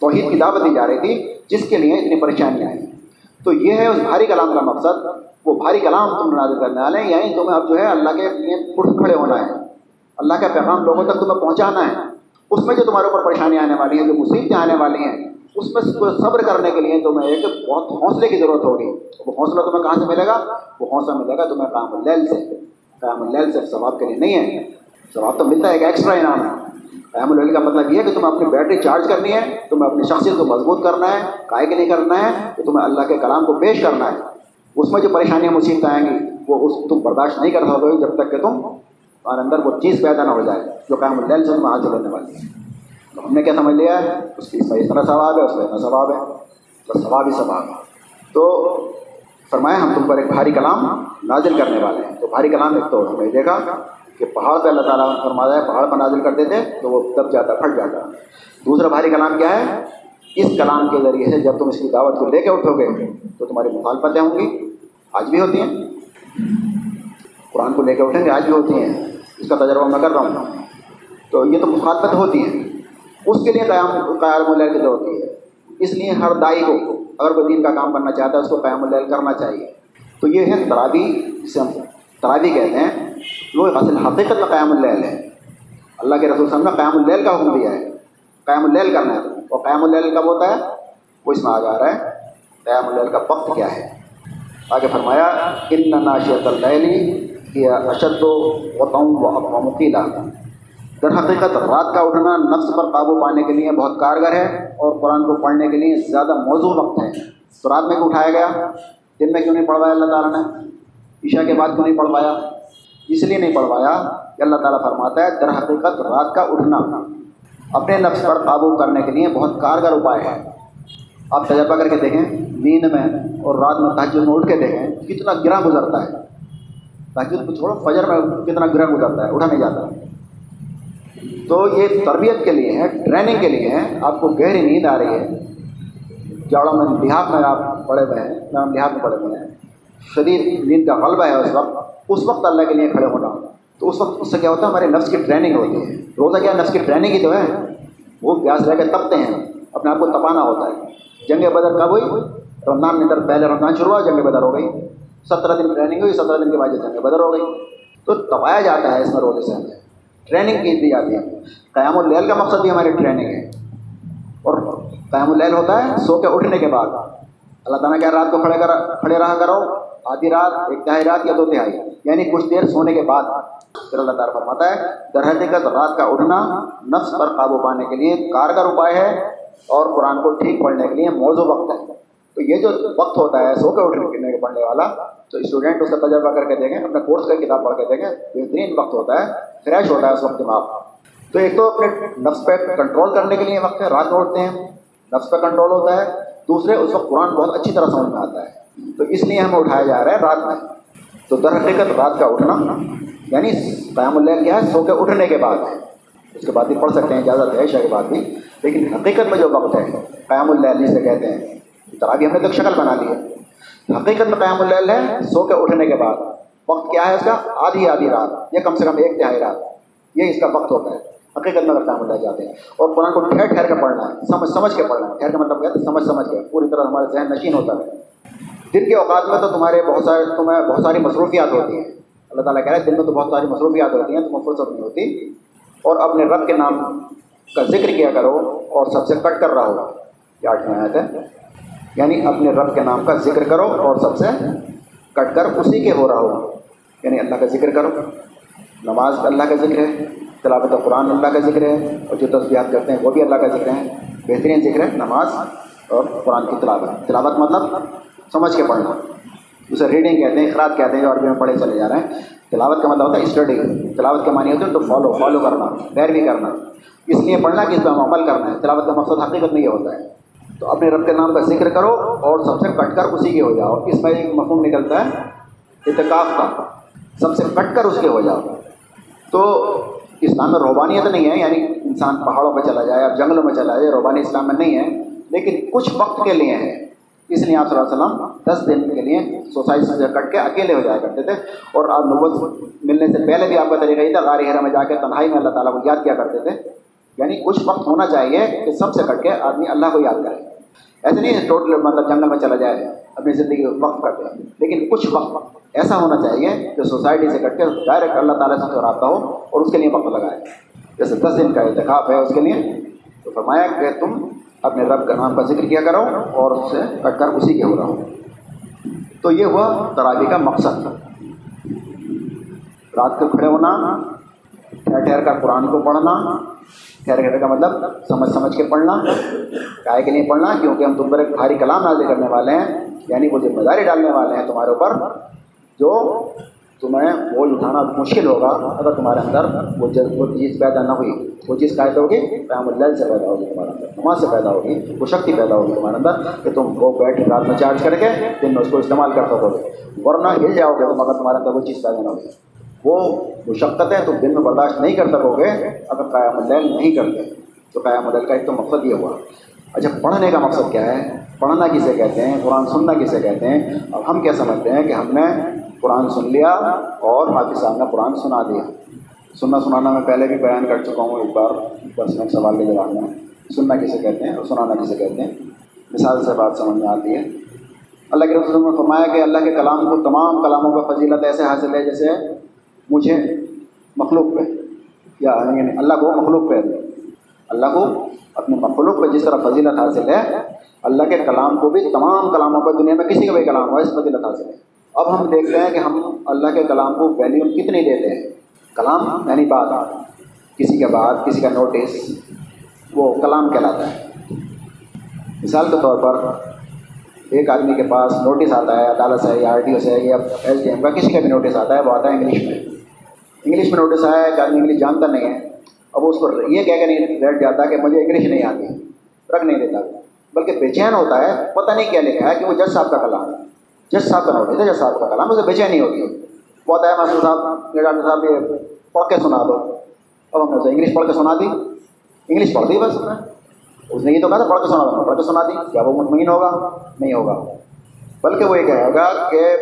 توحید کی دعوت دی جا رہی تھی، جس کے لیے اتنی پریشانیاں آئیں۔ تو یہ ہے اس بھاری کلام کا مقصد۔ وہ بھاری کلام تم نازل کرنے والے ہیں یعنی تمہیں اب جو ہے اللہ کے لیے اٹھ کھڑے ہونا ہے۔ اللہ کا پیغام لوگوں تک تمہیں پہنچانا ہے۔ اس میں جو تمہارے اوپر پریشانی آنے والی ہیں، جو مصیبتیں آنے والی ہیں، اس میں صبر کرنے کے لیے تمہیں ایک بہت حوصلے کی ضرورت ہوگی۔ وہ حوصلہ تمہیں کہاں سے ملے گا؟ وہ حوصلہ ملے گا تمہیں قیام اللیل سے۔ قیام اللیل سے ثواب کے لیے نہیں ہے، ثواب تو ملتا ہے، ایک ایکسٹرا انعام ہے۔ قیام اللیل کا مطلب یہ ہے کہ تمہیں اپنی بیٹری چارج کرنی ہے، تمہیں اپنی شخصیت کو مضبوط کرنا ہے کائے کے نہیں کرنا ہے، تو تمہیں اللہ کے کلام کو پیش کرنا ہے۔ اس میں جو پریشانیاں مصیبت آئیں گی، وہ اس تم برداشت نہیں کر سکو جب تک کہ تم اور اندر وہ چیز پیدا نہ ہو جائے، جو قیام اللیل سے تم حاصل ہونے والی ہے۔ تو ہم نے کیا سمجھ لیا ہے؟ اس کی اس میں اتنا ثواب ہے، اس میں اتنا ثواب ہے۔ بس ثواب ہی ثواب ہے۔ تو فرمایا ہم تم پر ایک بھاری کلام نازل کرنے والے ہیں۔ تو بھاری کلام ایک تو ہم نے دیکھا۔ کہ پہاڑ پہ اللہ تعالیٰ فرمایا ہے، پہاڑ پر نازل کرتے تھے تو وہ دب جاتا، پھٹ جاتا۔ دوسرا بھاری کلام کیا ہے؟ اس کلام کے ذریعے سے جب تم اس کی دعوت کو لے کے اٹھو گے تو تمہاری مخالفتیں ہوں گی۔ آج بھی ہوتی ہیں۔ قرآن کو لے کے اٹھیں گے، آج بھی ہوتی ہیں۔ اس کا تجربہ میں کر رہا ہوں۔ تو یہ تو مخالفت ہوتی ہے۔ اس کے لیے قیام قیام اللیل کی ضرورت ہوتی ہے۔ اس لیے ہر دائی کو، اگر کوئی دین کا کام کرنا چاہتا ہے، اس کو قیام اللیل کرنا چاہیے۔ تو یہ ہے ترابی جسے ہم ترابی کہتے ہیں وہ اصل حقیقت میں قیام اللیل ہے۔ اللہ کے رسول صاحب نے قیام اللیل کا حکم دیا ہے۔ قیام اللیل کرنا ہے۔ اور قیام اللیل کب ہوتا ہے؟ وہ اس میں آ جا رہا ہے۔ قیام اللیل کا وقت کیا ہے؟ آگے فرمایا، ان ناشیت اللیلی کیا اشد و وطم و مقیلا در حقیقت رات کا اٹھنا نفس پر قابو پانے کے لیے بہت کارگر ہے اور قرآن کو پڑھنے کے لیے زیادہ موضوع وقت ہے۔ تو رات میں کیوں اٹھایا گیا؟ دن میں کیوں نہیں پڑھوایا اللہ تعالیٰ نے؟ عشاء کے بعد کیوں نہیں پڑھوایا اس لیے نہیں پڑھوایا کہ اللہ تعالیٰ فرماتا ہے، در حقیقت رات کا اٹھنا۔ اپنے نفس پر قابو کرنے کے لیے بہت کارگر اپائے ہے آپ تجربہ کر کے دیکھیں، نیند میں اور رات میں تحجد میں اٹھ کے دیکھیں، کتنا گرا گزرتا ہے۔ تحجد کو چھوڑو، فجر میں کتنا گرا گزرتا ہے، اٹھا نہیں جاتا۔ تو یہ تربیت کے لیے ہے، ٹریننگ کے لیے ہے، آپ کو گہری نیند آ رہی ہے۔ جاڑوں میں دیہات میں آپ پڑے ہوئے ہیں دیہات میں پڑے ہوئے ہیں۔ شدید نیند کا غلبہ ہے اس وقت اس وقت اللہ کے لیے کھڑے ہونا۔ تو اس وقت اس سے کیا ہوتا ہے، ہمارے نفس کی ٹریننگ ہوتی ہے۔ روزہ کیا نفس کی ٹریننگ ہی تو ہے؟ وہ پیاس رہ کے تپتے ہیں، اپنے آپ کو تپانا ہوتا ہے۔ جنگ بدر کب ہوئی؟ رمضان میں پہلے رمضان شروع ہوا، جنگ بدر ہو گئی۔ سترہ دن ٹریننگ ہوئی، سترہ دن کے بعد جنگ بدر ہو گئی۔ تو تپایا جاتا ہے اس میں روزے سے۔ ہمیں ٹریننگ کی دی جاتی ہے۔ قیام اللیل کا مقصد بھی ہماری ٹریننگ ہے۔ اور قیام اللیل ہوتا ہے، سو کے اٹھنے کے بعد۔ اللہ تعالیٰ کیا رات کو کھڑے کر کھڑے رہا کرو۔ آدھی رات ایک تہائی رات یا دو تہائی یعنی کچھ دیر سونے کے بعد۔ پھر اللہ تعالیٰ فرماتا ہے در حقیقت رات کا اٹھنا نفس پر قابو پانے کے لیے کارگر اپائے ہے اور قرآن کو ٹھیک پڑھنے کے لیے موضوع وقت ہے۔ تو یہ جو وقت ہوتا ہے، سو کے اٹھنے کے پڑھنے والا، تو اسٹوڈنٹ اس کا تجربہ کر کے دیکھیں اپنے کورس کا کتاب پڑھ کے دیکھیں، بہترین وقت ہوتا ہے فریش ہوتا ہے اس وقت دماغ۔ تو ایک تو اپنے نفس پہ کنٹرول کرنے کے لیے وقت ہے، رات میں اٹھتے ہیں، نفس پہ کنٹرول ہوتا ہے، دوسرے اس وقت قرآن بہت اچھی طرح سمجھ میں آتا ہے۔ تو اس لیے ہمیں اٹھایا جا رہا ہے رات میں۔ تو در حقیقت رات کا اٹھنا یعنی قیام اللہ کیا ہے؟ سو کے اٹھنے کے بعد۔ ہے اس کے بعد بھی پڑھ سکتے ہیں، اجازت ہے، عشاء کے بعد بھی۔ لیکن حقیقت میں جو وقت ہے، قیام اللیل جسے کہتے ہیں تراوی ہم نے تو شکل بنا لی ہے۔ حقیقت میں قیام اللیل ہے سو کے اٹھنے کے بعد۔ وقت کیا ہے اس کا؟ آدھی آدھی رات، یا کم سے کم ایک تہائی رات۔ یہ اس کا وقت ہوتا ہے۔ حقیقت میں اگر قیام اللیل جاتے ہیں۔ اور قرآن کو ٹھہر ٹھہر کے پڑھنا ہے، سمجھ سمجھ کے پڑھنا ہے۔ ٹھہر کا مطلب کہتے ہیں سمجھ سمجھ کے۔ پوری طرح ہمارے ذہن نشین ہوتا ہے۔ دن کے اوقات میں تو تمہارے بہت سارے تمہیں بہت ساری مصروفیات ہوتی ہیں۔ اللہ تعالیٰ کہہ رہے ہیں دن میں تو بہت ساری مصروفیات ہوتی ہیں، تمہیں فرصت نہیں ہوتی۔ اور اپنے رب کے نام کا ذکر کیا کرو اور سب سے کٹ کر رہا ہو یہ آٹھویں آیت ہے۔ یعنی اپنے رب کے نام کا ذکر کرو اور سب سے کٹ کر اسی کے ہو رہا ہو یعنی اللہ کا ذکر کرو۔ نماز اللہ کا ذکر ہے، تلاوت قرآن اللہ کا ذکر ہے، اور جو تصبیحات کرتے ہیں وہ بھی اللہ کا ذکر ہے بہترین ذکر ہے نماز اور قرآن کی تلاوت۔ تلاوت مطلب سمجھ کے پڑھنا۔ اسے ریڈنگ کہتے ہیں اخراج کہتے ہیں جو عربی میں پڑھے چلے جا رہے ہیں۔ تلاوت کا مطلب ہوتا ہے اسٹڈی تلاوت کے معنی ہوتے ہیں تو فالو فالو کرنا، پیروی کرنا۔ اس لیے پڑھنا کہ اس پہ ہم عمل کرنا ہے۔ تلاوت کا مقصد حقیقت میں یہ ہوتا ہے۔ تو اپنے رب کے نام کا ذکر کرو اور سب سے کٹ کر اسی کے ہو جاؤ۔ اس میں ایک مفہوم نکلتا ہے اتکاف کا۔ سب سے کٹ کر اس کے ہو جاؤ۔ تو اسلام میں روبانیت نہیں ہے یعنی انسان پہاڑوں پہ چلا جائے، اب جنگلوں میں چلا جائے روبانی اسلام میں نہیں ہے، لیکن کچھ وقت کے لیے ہے۔ اس لیے آپ صلی اللہ علیہ وسلم دس دن کے لیے سوسائٹی سے کٹ کے اکیلے ہو جایا کرتے تھے اور آپ نبوت ملنے سے پہلے بھی آپ کا طریقہ یہ تھا غار ہیرا میں جا کے تنہائی میں اللہ تعالیٰ کو یاد کیا کرتے تھے۔ یعنی کچھ وقت ہونا چاہیے کہ سب سے کٹ کے آدمی اللہ کو یاد کرے۔ ایسے نہیں ٹوٹل مطلب جنگل میں چلا جائے، اپنی زندگی وقت کر دے۔ لیکن کچھ وقت ایسا ہونا چاہیے جو سوسائٹی سے کٹ کے ڈائریکٹ اللہ تعالیٰ سے رابطہ ہو اور اس کے لیے وقت لگائے۔ جیسے دس دن کا انتخاب ہے اس کے لیے، تو فرمایا کہ تم اپنے رب کا نام کا ذکر کیا کرو اور اس سے کٹ کر اسی کے ہو رہا ہوں۔ تو یہ ہوا تراوی کا مقصد۔ رات کو کھڑے ہونا، ٹھہر ٹھہر کر قرآن کو پڑھنا۔ ٹھہر ٹھہر کا مطلب سمجھ سمجھ کے پڑھنا۔ کائے کے لیے پڑھنا؟ کیونکہ ہم تم پر ایک بھاری کلام نازل کرنے والے ہیں یعنی وہ ذمہ داری ڈالنے والے ہیں تمہارے اوپر، جو تمہیں بول اٹھانا مشکل ہوگا اگر تمہارے اندر وہ وہ چیز پیدا نہ ہوئی۔ وہ چیز قائد ہوگی؟ قیام اللہ سے پیدا ہوگی تمہارے اندر۔ نماز سے پیدا ہوگی۔ وہ شکتی پیدا ہوگی تمہارے اندر کہ تم وہ بیٹھ رات میں چارج کر کے دن میں اس کو استعمال کر سکو۔ گے ورنہ ہل جاؤ گے تم اگر تمہارے اندر وہ چیز پیدا نہ ہوگی وہ مشقت ہے تم دن میں برداشت نہیں کر سکو گے اگر قیام اللہ نہیں کرتے۔ تو قیام اللہ کا ایک تو مقصد یہ ہوا۔ اچھا پڑھنے کا مقصد کیا ہے؟ پڑھنا کسے کہتے ہیں؟ قرآن سننا کسے کہتے ہیں؟ اب ہم کیا سمجھتے ہیں کہ ہم نے قرآن سن لیا اور حافظ صاحب نے قرآن سنا دیا۔ سننا سنانا میں پہلے بھی بیان کر چکا ہوں، ایک بار بس میں سوال کے جواب میں سننا کسے کہتے ہیں اور سنانا کسے کہتے ہیں؟ مثال سے بات سمجھ میں آتی ہے۔ اللہ کے رسول نے فرمایا کہ اللہ کے کلام کو، تمام کلاموں کا فضیلت ایسے حاصل ہے جیسے مجھے مخلوق پہ۔ یا یعنی اللہ کو مخلوق پہ۔ اللہ کو اپنے مخلوق پہ جس طرح فضیلت حاصل ہے، اللہ کے کلام کو بھی، تمام کلاموں پر، دنیا میں کسی کا بھی کلام ہو اس فضیلت حاصل ہے۔ اب ہم دیکھتے ہیں کہ ہم اللہ کے کلام کو ویلیو کتنی دیتے ہیں؟ کلام یعنی بات۔ کسی کے بعد کسی کا نوٹس وہ کلام کہلاتا ہے۔ مثال کے طور پر ایک آدمی کے پاس نوٹس آتا ہے، عدالت سے یا آر ٹی او سے یا ایس ڈی ایم کا کسی کا بھی نوٹس آتا ہے، وہ آتا ہے انگلش میں۔ انگلش میں نوٹس آیا ہے کہ آدمی انگلش جانتا نہیں ہے۔ اب اس کو یہ کہہ کے نہیں بیٹھ جاتا کہ مجھے انگلش نہیں آتی، رکھ نہیں دیتا۔ بلکہ بے چین ہوتا ہے، پتہ نہیں کیا لکھا ہے کہ وہ جج صاحب کا کلام ہے۔ جج صاحب کا نوٹس ہے جج صاحب کا کلام اسے بے چینی ہوتی ہے۔ وہ آتا ہے ماسٹر صاحب یہ ڈاکٹر صاحب، یہ پڑھ کے سنا دو۔ اب ہم نے اسے انگلش پڑھ کے سنا دی۔ انگلش پڑھ دی بس۔ اس نے یہ تو کہا تھا، پڑھ کے سنا دو۔ پڑھ کے سنا دی۔ کیا وہ مطمئن ہوگا؟ نہیں ہوگا۔ بلکہ وہ یہ کہے گا کہ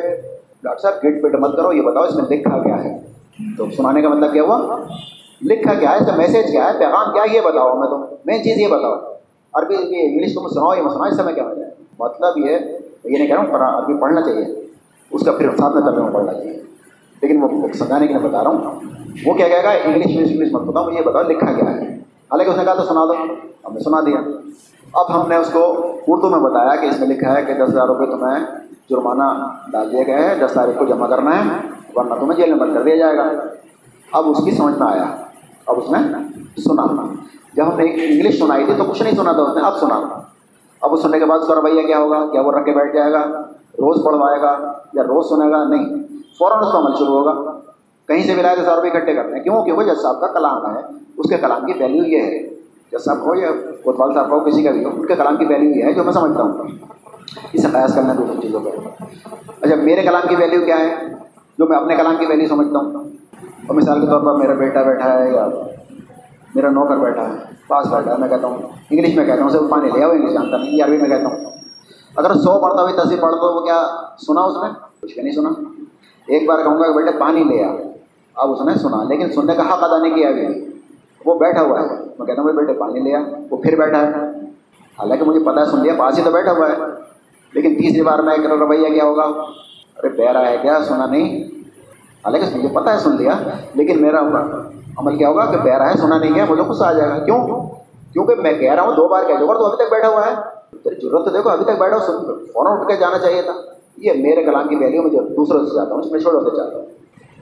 ڈاکٹر صاحب، گیٹ پیٹ مت کرو، یہ بتاؤ اس میں لکھا کیا ہے۔ تو سنانے کا مطلب کیا ہوا؟ لکھا کیا ہے، اس کا میسج کیا ہے، پیغام کیا ہے، یہ بتاؤ میں تو۔ مین چیز یہ بتاؤ۔ عربی یہ انگلش تم سناؤ، یہ سناؤ، اس میں کیا مطلب مطلب یہ یہ نہیں کہہ رہا ہوں عربی پڑھنا چاہیے۔ اس کا پھر ساتھ میں ترجمہ پڑھنا چاہیے۔ لیکن وہ سمجھانے کے لیے بتا رہا ہوں۔ وہ کیا کہے گا؟ انگلش میں انگلش مت بتاؤ، مجھے یہ بتاؤ، لکھا کیا ہے۔ حالانکہ اس نے کہا تو سنا دو۔ ہم نے سنا دیا۔ اب ہم نے اس کو اردو میں بتایا کہ اس میں لکھا ہے کہ دس ہزار روپئے تمہیں جرمانہ ڈال دیا گیا ہے، دس تاریخ کو جمع کرنا ہے، ورنہ تمہیں جیل میں بند کر دیا جائے گا۔ اب اس کی سمجھ میں آیا۔ اب اس نے سنا۔ جب ہم نے انگلش سنائی تھی تو کچھ نہیں سنا تھا، اس نے اب سنا۔ اب اس سننے کے بعد اس کا رویہ کیا ہوگا؟ کیا وہ رکھ کے بیٹھ جائے گا؟ روز پڑھوائے گا یا روز سنے گا؟ نہیں، فوراً اس کا عمل شروع ہوگا۔ کہیں سے بھی لائے تو روپئے اکٹھے کرتے ہیں۔ کیوں؟ کہ وہ جج صاحب کا کلام ہے۔ اس کے کلام کی ویلیو یہ ہے۔ جج صاحب ہو یا کوتوال صاحب ہو، کسی کا بھی ہو، ان کے کلام کی ویلیو یہ ہے جو میں سمجھتا ہوں۔ اسے قیاس کرنا دوسری چیزوں پر۔ اچھا میرے کلام کی ویلیو کیا ہے؟ جو میں اپنے کلام کی ویلیو سمجھتا ہوں۔ اور مثال کے طور پر میرا بیٹا بیٹھا ہے یا میرا نوکر بیٹھا ہے۔ پاس بیٹھا ہے میں کہتا ہوں انگلش میں کہتا ہوں اسے پانی لیا وہ انگلش جانتا نہیں عربی میں کہتا ہوں۔ اگر سو مرتبہ ہوئی تصویر پڑھ دو، وہ کیا سنا اس نے؟ کچھ بھی نہیں سنا۔ ایک بار کہوں گا کہ بیٹے، پانی لے آ اب اس نے سنا، لیکن سننے کا حق ادا نہیں کیا ابھی۔ وہ بیٹھا ہوا ہے۔ میں کہتا ہوں، بھائی بیٹے، پانی لے آ وہ پھر بیٹھا ہے۔ حالانکہ مجھے پتہ ہے، سن لیا، پاس ہی تو بیٹھا ہوا ہے۔ لیکن تیسری بار میں ایک رویہ کیا ہوگا؟ ارے، پیارا ہے کیا؟ سنا نہیں۔ حالانکہ مجھے پتہ ہے، سن لیا۔ لیکن میرا عمل کیا ہوگا؟ کہ پیارا ہے، سنا نہیں ہے مجھے غصہ آ جائے گا۔ کیوں؟ کیونکہ میں کہہ رہا ہوں، دو بار کہہ دوں گا تو ابھی تک بیٹھا ہوا ہے۔ تیری ضرورت تو دیکھو، ابھی تک بیٹھا ہو فوراً اٹھ کے جانا چاہیے تھا۔ یہ میرے کلام کی ویلیو میں جو دوسروں سے جاتا ہوں اس میں چھوڑ ہوتے چاہتا ہوں۔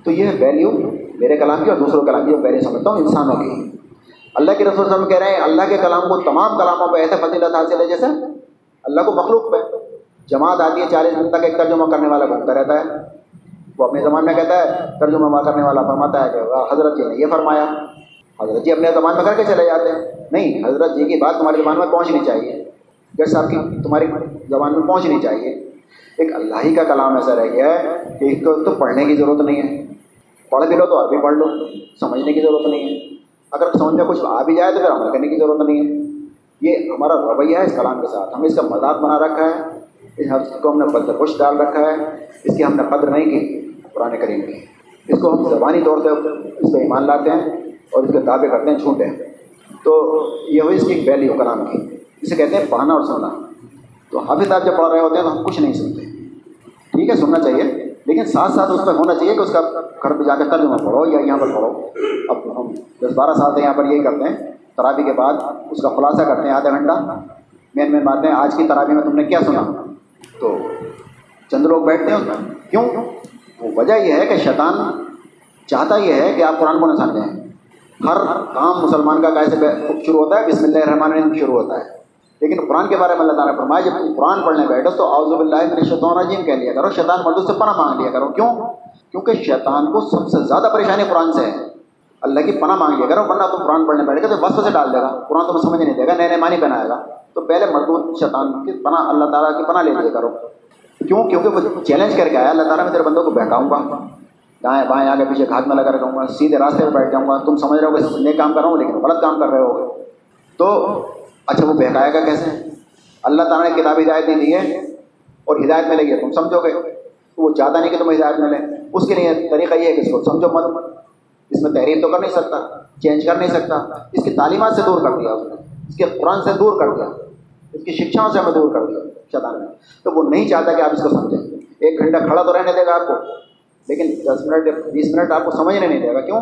تو یہ ویلیو میرے کلام کی اور دوسروں کلام کی ویلیو سمجھتا ہوں انسانوں کی۔ اللہ کے رسول صلی وسلم کہہ رہے ہیں، اللہ کے کلام کو تمام کلاموں پہ ایسے فضیلت حاصل ہے جیسے اللہ کو مخلوق پہ۔ جماعت آتی ہے چالیس دن تک، ایک ترجمہ کرنے والا گھومتا رہتا ہے۔ وہ اپنے زمان میں کہتا ہے، ترجمہ کرنے والا فرماتا ہے کہ حضرت جی نے یہ فرمایا۔ حضرت جی اپنے زبان میں کر کے چلے جاتے ہیں۔ نہیں، حضرت جی کی بات تمہاری زبان میں پہنچنی چاہیے۔ جج صاحب کی تمہاری زبان میں پہنچنی چاہیے۔ ایک اللہ ہی کا کلام ایسا رہ گیا ہے کہ ایک تو پڑھنے کی ضرورت نہیں ہے۔ پڑھ بھی لو تو عربی پڑھ لو۔ سمجھنے کی ضرورت نہیں ہے۔ اگر سمجھ میں کچھ آ بھی جائے تو پھر عمل کرنے کی ضرورت نہیں ہے۔ یہ ہمارا رویہ ہے اس کلام کے ساتھ۔ ہم اس کا مذاق بنا رکھا ہے۔ اس حفظ کو ہم نے بدر خوش ڈال رکھا ہے، اس کی ہم نے قدر نہیں کی، قرآن کریم کی۔ اس کو ہم زبانی طور پہ اس پہ ایمان لاتے ہیں اور اس کے دعوے کرتے ہیں جھوٹے ہیں۔ تو یہ ہوئی اس کی ایک ویلیو کلام کی۔ اسے کہتے ہیں پڑھنا اور سننا تو حافظ آپ جب پڑھ رہے ہوتے ہیں تو ہم کچھ نہیں سنتے۔ ٹھیک ہے، سننا چاہیے۔ لیکن ساتھ ساتھ اس پہ ہونا چاہیے کہ اس کا گھر پہ جا کے ترجمہ پڑھو یا یہاں پر پڑھو۔ اب ہم دس بارہ سال سے یہاں پر یہی کرتے ہیں۔ ترابی کے بعد اس کا خلاصہ کرتے ہیں، آدھا گھنٹہ۔ مین مین باتیں، آج کی ترابی میں تم نے کیا سنا؟ تو چند لوگ بیٹھتے ہیں اس میں۔ کیوں؟ وہ وجہ یہ ہے کہ شیطان چاہتا یہ ہے کہ آپ قرآن کو نہ سمجھیں۔ ہر کام مسلمان کا کیسے شروع ہوتا ہے؟ بسم اللہ الرحمن الرحیم شروع ہوتا ہے۔ لیکن قرآن کے بارے میں اللہ تعالیٰ نے فرمایا، جب تم قرآن پڑھنے بیٹھو تو اعوذ باللہ من الشیطان الرجیم کہہ لیا کرو۔ شیطان مردوں سے پناہ مانگ لیا کرو۔ کیوں؟ کیونکہ شیطان کو سب سے زیادہ پریشانی قرآن سے ہے۔ اللہ کی پناہ مانگ لیا کرو ورنہ تم قرآن پڑھنے بیٹھے گا تو بس سے ڈال دے گا۔ قرآن تمہیں سمجھ نہیں دے گا، نئے نئے معنی بنائے گا۔ تو پہلے مردود شیطان کی پناہ، اللہ تعالیٰ کی پناہ لے لیا کرو۔ کیوں؟ کیونکہ وہ چیلنج کر کے آیا۔ اللہ تعالیٰ میں تیرے بندوں کو بہکاؤں گا۔ دائیں بائیں، آگے پیچھے گھات میں لگا رکھوں گا۔ سیدھے راستے پہ بیٹھ جاؤں گا۔ تم سمجھ رہے ہو کہ نئے کام کر رہا ہوں، لیکن غلط کام کر رہے ہو تو اچھا وہ بہکائے گا کیسے؟ اللہ تعالیٰ نے کتاب ہدایت نہیں دی ہے اور ہدایت ملے گی۔ تم سمجھو گے، وہ چاہتا نہیں کہ تمہیں ہدایت ملے۔ اس کے لیے طریقہ یہ ہے کہ اس کو سمجھو مت۔ اس میں تحریر تو کر نہیں سکتا چینج کر نہیں سکتا۔ اس کی تعلیمات سے دور کر دیا اس نے۔ اس کے قرآن سے دور کر دیا۔ اس کی شکشاؤں سے ہمیں دور کر دیا۔ شیطان نے۔ تو وہ نہیں چاہتا کہ آپ اس کو سمجھیں۔ ایک گھنٹہ کھڑا تو رہنے دے گا آپ کو۔ لیکن دس منٹ، بیس منٹ آپ کو سمجھنے نہیں دے گا۔ کیوں؟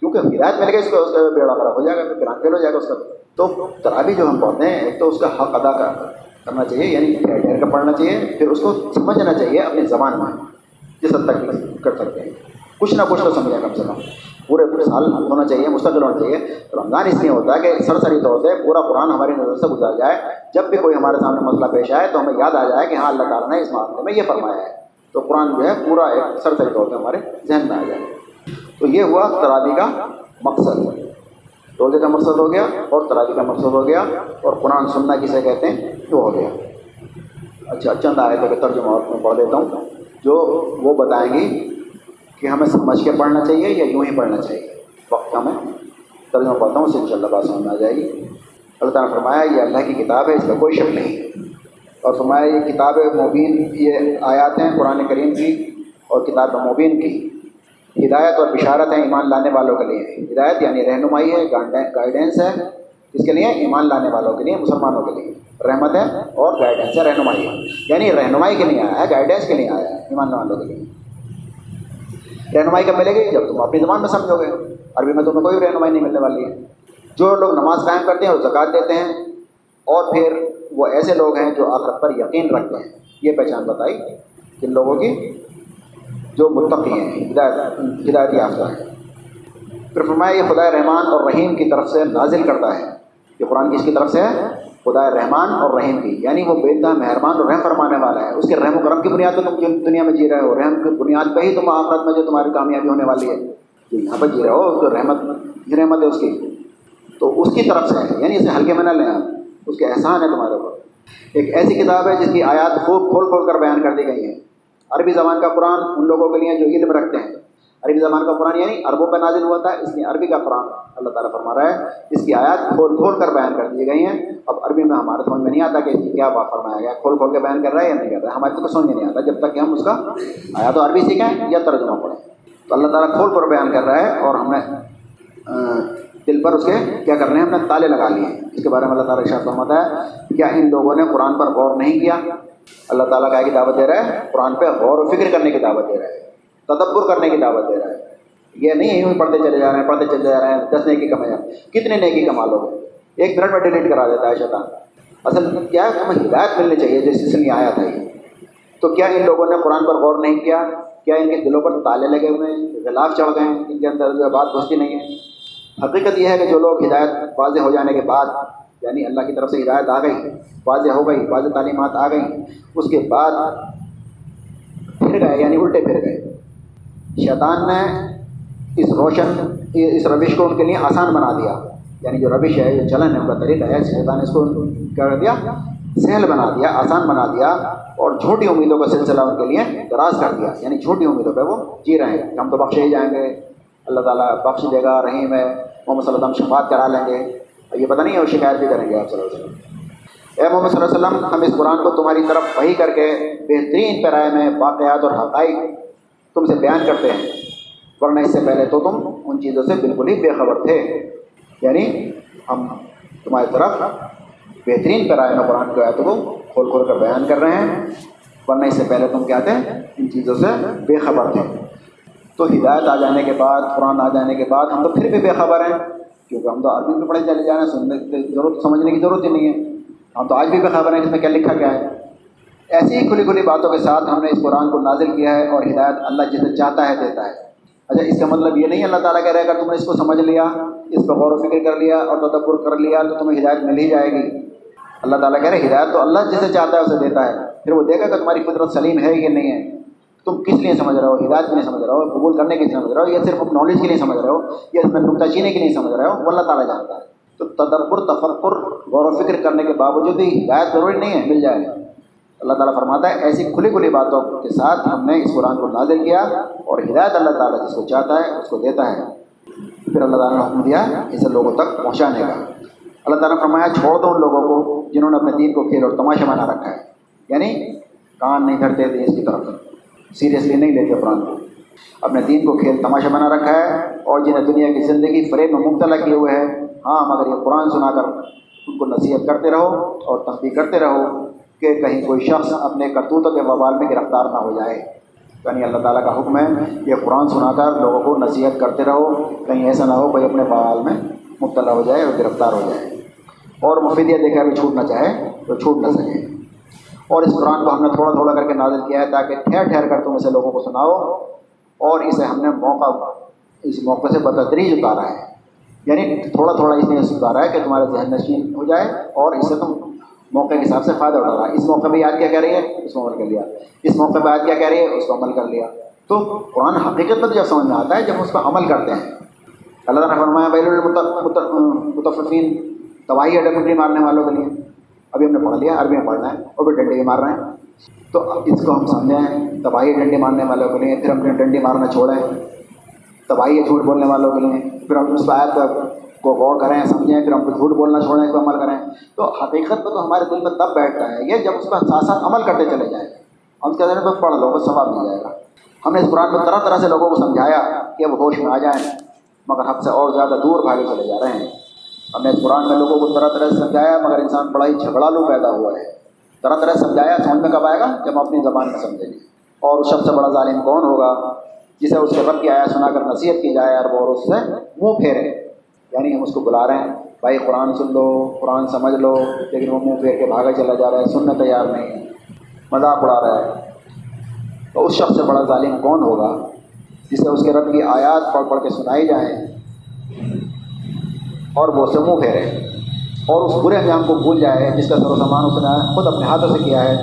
کیونکہ ہدایت مل گئی اس کو، اس کا بیڑا خراب ہو جائے گا، پھر فیل ہو جائے گا اس کا۔ تو ترابی جو ہم پڑھتے ہیں، ایک تو اس کا حق ادا کرنا چاہیے یعنی ٹھہر کا پڑھنا چاہیے، پھر اس کو سمجھنا چاہیے اپنی زبان میں۔ جس حد تک کر سکتے ہیں۔ کچھ نہ کچھ تو سمجھیں کم سے کم پورے سال ہونا چاہیے، مستقل ہونا چاہیے۔ رمضان اس لیے ہوتا ہے کہ سرسری طور سے پورا قرآن ہماری نظر سے گزار جائے۔ جب بھی کوئی ہمارے سامنے مسئلہ پیش آئے تو ہمیں یاد آ جائے کہ ہاں اللہ تعالیٰ نے اس معاملے میں یہ فرمایا ہے۔ تو قرآن جو ہے پورا ایک سرسری طور سے ہمارے ذہن میں آ جائے۔ تو یہ ہوا ترابی کا مقصد۔ روزے کا مقصد ہو گیا اور ترابی کا مقصد ہو گیا اور قرآن سننا کسے کہتے ہیں وہ ہو گیا۔ اچھا چند آئے تو ترجمہ میں پڑھ دیتا ہوں۔ جو وہ بتائیں گی کہ ہمیں سمجھ کے پڑھنا چاہیے یا یوں ہی پڑھنا چاہیے؟ وقت کا میں ترجمہ پڑھتا ہوں، اس سے ان شاء اللہ بات سمجھ میں آ جائے گی۔ اللہ تعالیٰ نے فرمایا، یہ اللہ کی کتاب ہے، اس کا کوئی شک نہیں۔ اور فرمایا، یہ کتاب مبین، یہ آیات ہیں قرآن کریم کی اور کتاب مبین کی۔ ہدایت اور بشارت ہیں ایمان لانے والوں کے لیے۔ ہدایت یعنی رہنمائی ہے گائیڈنس ہے۔ اس کے لیے؟ ایمان لانے والوں کے لیے، مسلمانوں کے لیے۔ رحمت ہے اور گائیڈنس ہے، رہنمائی ہے۔ یعنی رہنمائی کے لیے آیا ہے گائیڈنس کے لیے آیا ہے، ایمان والوں کے لیے۔ رہنمائی کب ملے گی؟ جب تم اپنی زبان میں سمجھو گے۔ عربی میں تمہیں کوئی رہنمائی نہیں ملنے والی ہے۔ جو لوگ نماز قائم کرتے ہیں اور زکوٰۃ دیتے ہیں اور پھر وہ ایسے لوگ ہیں جو آخرت پر یقین رکھتے ہیں۔ یہ پہچان بتائی جن لوگوں کی جو متقی ہیں، ہدایت ہدایت یافتہ ہے پھر فرمایا، یہ خدا رحمان اور رحیم کی طرف سے نازل کرتا ہے۔ یہ قرآن کس کی طرف سے ہے، خدا رحمان اور رحیم کی۔ یعنی وہ بیتا، مہربان اور رحم فرمانے والا ہے۔ اس کے رحم و کرم کی بنیاد پہ تم دنیا میں جی رہے ہو؟ رحم کی بنیاد پہ ہی تم آخرت میں جو تمہاری کامیابی ہونے والی ہے۔ جو یہاں پہ جی رہے ہو، اس کو رحمت رحمت ہے اس کی۔ تو اس کی طرف سے ہے یعنی اسے ہلکے میں نہ لیں آپ اس کے احسان ہے تمہارے اوپر۔ ایک ایسی کتاب ہے جس کی آیات خوب کھول کھول کر بیان کر دی گئی ہیں۔ عربی زبان کا قرآن ان لوگوں کے لیے جو علم رکھتے ہیں۔ عربی زبان کا قرآن یعنی عربوں پہ نازل ہوا تھا، اس لیے عربی کا قرآن اللہ تعالیٰ فرما رہا ہے۔ اس کی آیات کھول کھول کر بیان کر دی گئی ہیں۔ اب عربی میں ہمارے سمجھ میں نہیں آتا کہ کیا بات فرمایا گیا، کھول کھول کے بیان کر رہا ہے یا نہیں کر رہا ہے۔ ہمارے کو تو سمجھ میں نہیں آتا جب تک کہ ہم اس کا آیا تو عربی سیکھیں یا ترجمہ پڑھیں۔ تو اللہ تعالیٰ کھول کر بیان کر رہا ہے اور ہم نے دل پر اس کے کیا کرنے ہیں، ہم نے تالے لگا لیے۔ ہیں اس کے بارے میں اللہ تعالیٰ ارشاد فرماتا ہے کیا ان لوگوں نے قرآن پر غور نہیں کیا؟ اللہ تعالیٰ کا کی دعوت دے رہا ہے، قرآن پہ غور و فکر کرنے کی دعوت دے رہا ہے۔ تدبر کرنے کی دعوت دے رہا ہے۔ یہ نہیں یوں پڑھتے چلے جا رہے ہیں، پڑھتے چلے جا رہے ہیں، دس نیکی کمائیں کتنے نیکی کما لو؟ ایک منٹ میں ڈیلیٹ کرا دیتا ہے شیطان۔ اصل کیا ہے؟ ہمیں ہدایت ملنی چاہیے، جس اس لیے آیا تھا یہ۔ تو کیا ان لوگوں نے قرآن پر غور نہیں کیا؟ کیا ان کے دلوں پر تالے لگے ہوئے ہیں؟ غلاف چڑھ گئے ہیں، ان کے اندر جو بات گھستی نہیں ہے۔ حقیقت یہ ہے کہ جو لوگ ہدایت واضح ہو جانے کے بعد یعنی اللہ کی طرف سے ہدایت آ گئی، واضح ہو گئی، واضح تعلیمات آ گئیں، اس کے بعد پھر گئے یعنی الٹے پھر گئے۔ شیطان نے اس روشن، اس روش کو ان کے لیے آسان بنا دیا۔ یعنی جو روش ہے، جو چلن ہے، ان کا طریقہ ہے، شیطان اس کو کیا کر دیا، سہل بنا دیا، آسان بنا دیا اور جھوٹی امیدوں کا سلسلہ ان کے لیے دراز کر دیا۔ یعنی جھوٹی امیدوں پہ وہ جی رہے ہیں۔ ہم تو بخشے ہی جائیں گے۔ اللہ تعالیٰ بخش دے گا، رحیم ہے۔ محمد صلی اللہ علیہ وسلم شفاعت کرا لیں گے۔ یہ پتہ نہیں ہے، وہ شکایت بھی کریں گے آپ صلی اللہ علیہ وسلم۔ اے محمد صلی اللہ علیہ وسلم، ہم اس قرآن کو تمہاری طرف وہی کر کے بہترین پیرائے میں واقعات اور حقائق تم سے بیان کرتے ہیں۔ ورنہ اس سے پہلے تو تم ان چیزوں سے بالکل ہی بے خبر تھے۔ یعنی ہم تمہاری طرف بہترین پیرائے میں قرآن کی آیتوں کو کھول کھول کر بیان کر رہے ہیں۔ ورنہ اس سے پہلے تم کیا تھے؟ ان چیزوں سے بے خبر تھے۔ تو ہدایت آ جانے کے بعد، قرآن آ جانے کے بعد ہم تو پھر بھی بے خبر ہیں۔ کیونکہ ہم تو عربی میں پڑھے چلے جا رہے ہیں سننے کی ضرورت، سمجھنے کی ضرورت ہی نہیں ہے۔ ہم تو آج بھی بے خبر ہیں، اس میں کیا لکھا گیا ہے؟ ایسی ہی کھلی کھلی باتوں کے ساتھ ہم نے اس قرآن کو نازل کیا ہے اور ہدایت اللہ جسے چاہتا ہے دیتا ہے۔ اچھا اس کا مطلب یہ نہیں اللہ تعالیٰ کہہ رہے اگر تم نے اس کو سمجھ لیا، اس پہ غور و فکر کر لیا اور تدبر کر لیا تو تمہیں ہدایت مل ہی جائے گی۔ اللہ تعالیٰ کہہ رہے ہدایت تو اللہ جسے چاہتا ہے اسے دیتا ہے۔ پھر وہ دیکھا کہ تمہاری فطرت سلیم ہے یا نہیں ہے۔ تم کس لیے سمجھ رہے ہو؟ ہدایت کے لیے سمجھ رہے ہو؟ قبول کرنے کے لیے سمجھ رہے ہو یا صرف نالج کے لیے سمجھ رہے ہو؟ یا اس میں نقطہ چینے کے لیے سمجھ رہے ہو؟ وہ اللہ تعالیٰ جانتا ہے۔ تو تدبر، تفکر، غور و فکر کرنے کے باوجود بھی ہدایت ضروری نہیں ہے، مل جائے گا اللہ تعالیٰ فرماتا ہے، ایسی کھلی کھلی باتوں کے ساتھ ہم نے اس قرآن کو نازل کیا اور ہدایت اللہ تعالیٰ جس کو چاہتا ہے اس کو دیتا ہے۔ پھر اللہ تعالیٰ نے حکم دیا اسے لوگوں تک پہنچانے کا۔ اللہ تعالیٰ نے فرمایا، چھوڑ دو ان لوگوں کو جنہوں نے اپنے دین کو کھیل اور تماشا بنا رکھا ہے۔ یعنی کان نہیں دھرتے تھے اس کی طرف۔ سیریسلی نہیں لیتے قرآن کو۔ اپنے دین کو کھیل تماشا بنا رکھا ہے اور جنہیں دنیا کی زندگی فریب میں مبتلا کیے ہوئے ہیں ہاں مگر یہ قرآن سنا کر ان کو نصیحت کرتے رہو اور تنقید کرتے رہو۔ کہ کہیں کوئی شخص اپنے کرتوتوں کے وبال میں گرفتار نہ ہو جائے۔ یعنی اللہ تعالیٰ کا حکم ہے یہ قرآن سنا کر لوگوں کو نصیحت کرتے رہو، کہیں ایسا نہ ہو کوئی اپنے بوال میں مبتلا ہو جائے اور گرفتار ہو جائے۔ اور مفیدیت دے کر بھی چھوٹ نہ چاہے تو چھوٹ نہ سکے۔ اور اس قرآن کو ہم نے تھوڑا تھوڑا کر کے نازل کیا ہے تاکہ ٹھہر ٹھہر کر تم اسے لوگوں کو سناؤ۔ اور اسے ہم نے موقع، اس موقع سے بتدریج اتارا ہے۔ یعنی تھوڑا تھوڑا اس نے اتارا ہے کہ تمہارا ذہن نشین ہو جائے اور اسے تم موقع کے حساب سے فائدہ اٹھا رہا ہے۔ اس موقع پہ یاد کیا کہہ رہی ہے اس کو عمل کر لیا۔ اس موقع پہ یاد کیا کہہ رہی ہے اس کو عمل کر لیا۔ تو قرآن حقیقت میں جب سمجھ میں آتا ہے، جب اس پر عمل کرتے ہیں۔ اللہ تعالیٰ نے فرمایا بہل متفقین تباہی ہے ڈنڈی مارنے والوں کے لیے۔ ابھی ہم نے پڑھ لیا، عربی میں پڑھنا ہے۔ اور پھر ڈنڈی بھی مار رہے ہیں۔ تو اس کو ہم سمجھیں، تباہی ڈنڈی مارنے والوں کے لیے۔ پھر ہم نے ڈنڈی مارنا چھوڑیں تباہی ہے جھوٹ بولنے والوں کے لیے۔ پھر ہم اس آیت کو غور کریں، سمجھیں، پھر ہم کو جھوٹ بولنا چھوڑیں اس عمل کریں۔ تو حقیقت میں تو ہمارے دل میں تب بیٹھتا ہے، یہ جب اس پر ساتھ ساتھ عمل کرتے چلے جائیں۔ ہم کہتے ہیں تو پڑھ لو، بس ثواب مل جائے گا۔ ہم نے اس قرآن کو طرح طرح سے لوگوں کو سمجھایا کہ وہ ہوش میں آ جائیں، مگر ہم سے اور زیادہ دور بھاگے چلے جا رہے ہیں۔ ہم نے اس قرآن میں لوگوں کو طرح طرح سے سمجھایا، مگر انسان بڑا ہی جھگڑا لو پیدا ہوا ہے۔ طرح طرح سمجھایا، سمجھ میں کب آئے گا؟ جب ہم اپنی زبان میں سمجھیں گے۔ اور اس سب سے بڑا ظالم کون ہوگا؟ جسے اس کے رب کی آیا سنا کر نصیحت کی جائے اور وہ اس سے منہ پھیرے۔ یعنی ہم اس کو بلا رہے ہیں۔ بھائی قرآن سن لو، قرآن سمجھ لو، لیکن وہ منہ پھیر کے بھاگا چلا جا رہا ہے، سننے تیار نہیں مذاق اڑا رہا ہے۔ تو اس شخص سے بڑا ظالم کون ہوگا جسے اس کے رب کی آیات پڑھ پڑھ کے سنائی جائیں اور وہ اسے منہ پھیرے اور اس برے انجام کو بھول جائے جس کا سر و سامان اس نے خود اپنے ہاتھوں سے کیا ہے۔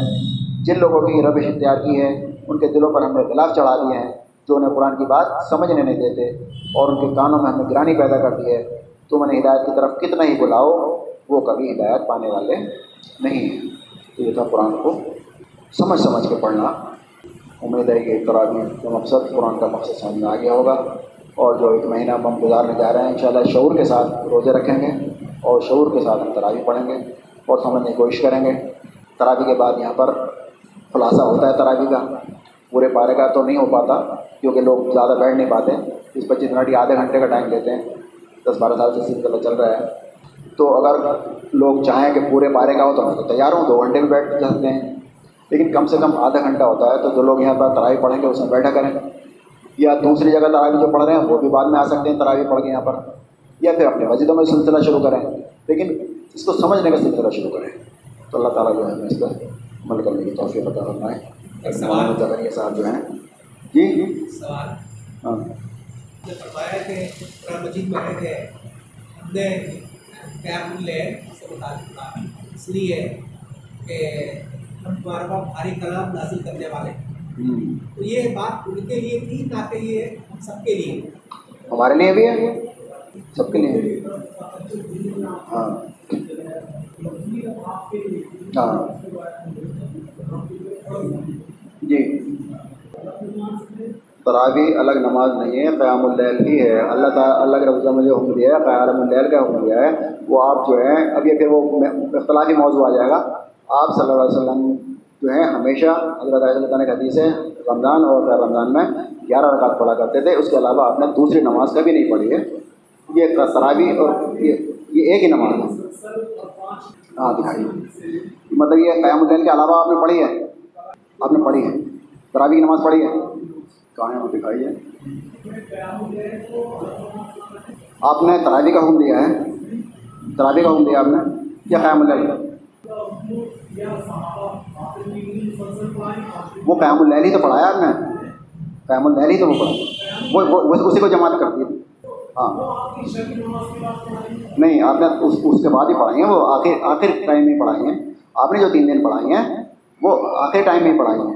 جن لوگوں کی ربش اختیار کی ہے، ان کے دلوں پر ہم نے غلاف چڑھا دیے ہیں۔ جو انہیں قرآن کی بات سمجھنے نہیں دیتے اور ان کے کانوں میں ہم گرانی پیدا کر دی ہے تم انہیں ہدایت کی طرف کتنا ہی بلاؤ، وہ کبھی ہدایت پانے والے نہیں ہیں۔ تو یہ تھا قرآن کو سمجھ سمجھ کے پڑھنا۔ امید ہے کہ تراوی کا مقصد قرآن کا مقصد سمجھ میں آ گیا ہوگا۔ اور جو ایک مہینہ ہم گزارنے جا رہے ہیں، انشاءاللہ شعور کے ساتھ روزے رکھیں گے اور شعور کے ساتھ ہم تراوی پڑھیں گے اور سمجھنے کی کوشش کریں گے۔ تراوی کے بعد یہاں پر خلاصہ ہوتا ہے تراوی کا۔ پورے پارے کا تو نہیں ہو پاتا، کیونکہ لوگ زیادہ بیٹھ نہیں پاتے۔ اس پچیس منٹ یا آدھے گھنٹے کا ٹائم لیتے ہیں۔ دس بارہ سال سے سلسلہ چل رہا ہے۔ تو اگر لوگ چاہیں کہ پورے پارے کا ہو تو میں تو تیار ہوں، دو گھنٹے میں بیٹھ سکتے ہیں۔ لیکن کم سے کم آدھا گھنٹہ ہوتا ہے تو جو لوگ یہاں پر تراوی پڑھیں گے، اس میں بیٹھا کریں۔ یا دوسری جگہ تراوی جو پڑھ رہے ہیں، وہ بھی بعد میں آ سکتے ہیں تراوی پڑھ کے یہاں پر۔ یا پھر اپنے مسجدوں میں سلسلہ شروع کریں۔ لیکن اس کو سمجھنے کا سلسلہ شروع کریں۔ تو اللہ تعالیٰ جو ہے ہمیں اس پر عمل کرنے کی توفیق عطا فرمائے۔ زکریہ صاحب جو ہیں جی سوال۔ ہاں۔ نے فرمایا کہ قرآن مجید میں ہے کہ ہم نے قیام اللیل سے متعلق تھا اس لیے کہ ہم تمہارے پاس بھاری کلام نازل کرنے والے۔ تو یہ بات ان کے لیے تھی نہ کہ یہ ہم سب کے لیے۔ ہمارے لیے بھی ہے۔ سب کے لیے۔ ہاں۔ ہاں۔ جی۔ تراوی الگ نماز نہیں ہے، قیام اللیل ہی ہے۔ اللہ تعالیٰ اللہ کے رضا میں جو حکم دیا ہے، قیام اللیل کا حکم دیا ہے۔ وہ آپ جو ہیں، اب یہ پھر وہ اختلافی موضوع آ جائے گا۔ آپ صلی اللہ علیہ وسلم جو ہیں، ہمیشہ حضرت علیہ اللہ کے حدیث ہے، رمضان اور غیر رمضان میں گیارہ رکعت پڑھا کرتے تھے۔ اس کے علاوہ آپ نے دوسری نماز کبھی نہیں پڑھی ہے۔ یہ تراوی اور یہ یہ ایک ہی نماز ہے۔ ہاں دکھائیے۔ مطلب یہ قیام الدین کے علاوہ آپ نے پڑھی ہے۔ آپ نے پڑھی ہے؟ تراوی کی نماز پڑھی ہے؟ کہاں ہے۔ آپ نے تراوی کا حکم دیا ہے۔ تراوی کا حکم دیا آپ نے۔ یا قیام الدین وہ قیام اللیل ہی تو پڑھایا آپ نے۔ قیام اللیل ہی تو وہ پڑھا وہ اسی کو جماعت کرتی ہے۔ ہاں۔ نہیں، آپ نے اس اس کے بعد ہی پڑھائی ہیں۔ وہ آخر آخر ٹائم میں پڑھائی ہیں۔ آپ نے جو تین دن پڑھائی ہیں وہ آخر ٹائم میں ہی پڑھائی ہیں۔